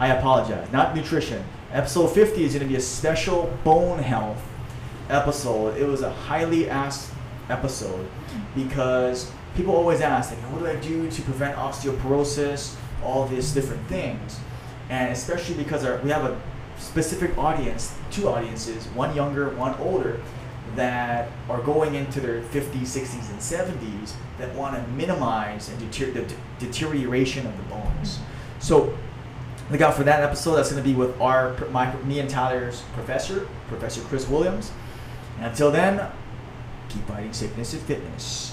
I apologize. Not nutrition. Episode 50 is going to be a special bone health episode. It was a highly asked episode because people always ask, like, what do I do to prevent osteoporosis? All these different things, and especially because our, we have a specific audience, two audiences, one younger, one older, that are going into their 50s, 60s, and 70s that want to minimize and deter- the d- deterioration of the bones. So look out for that episode. That's going to be with our my me and Tyler's professor, Professor Chris Williams. And until then, keep fighting sickness and fitness.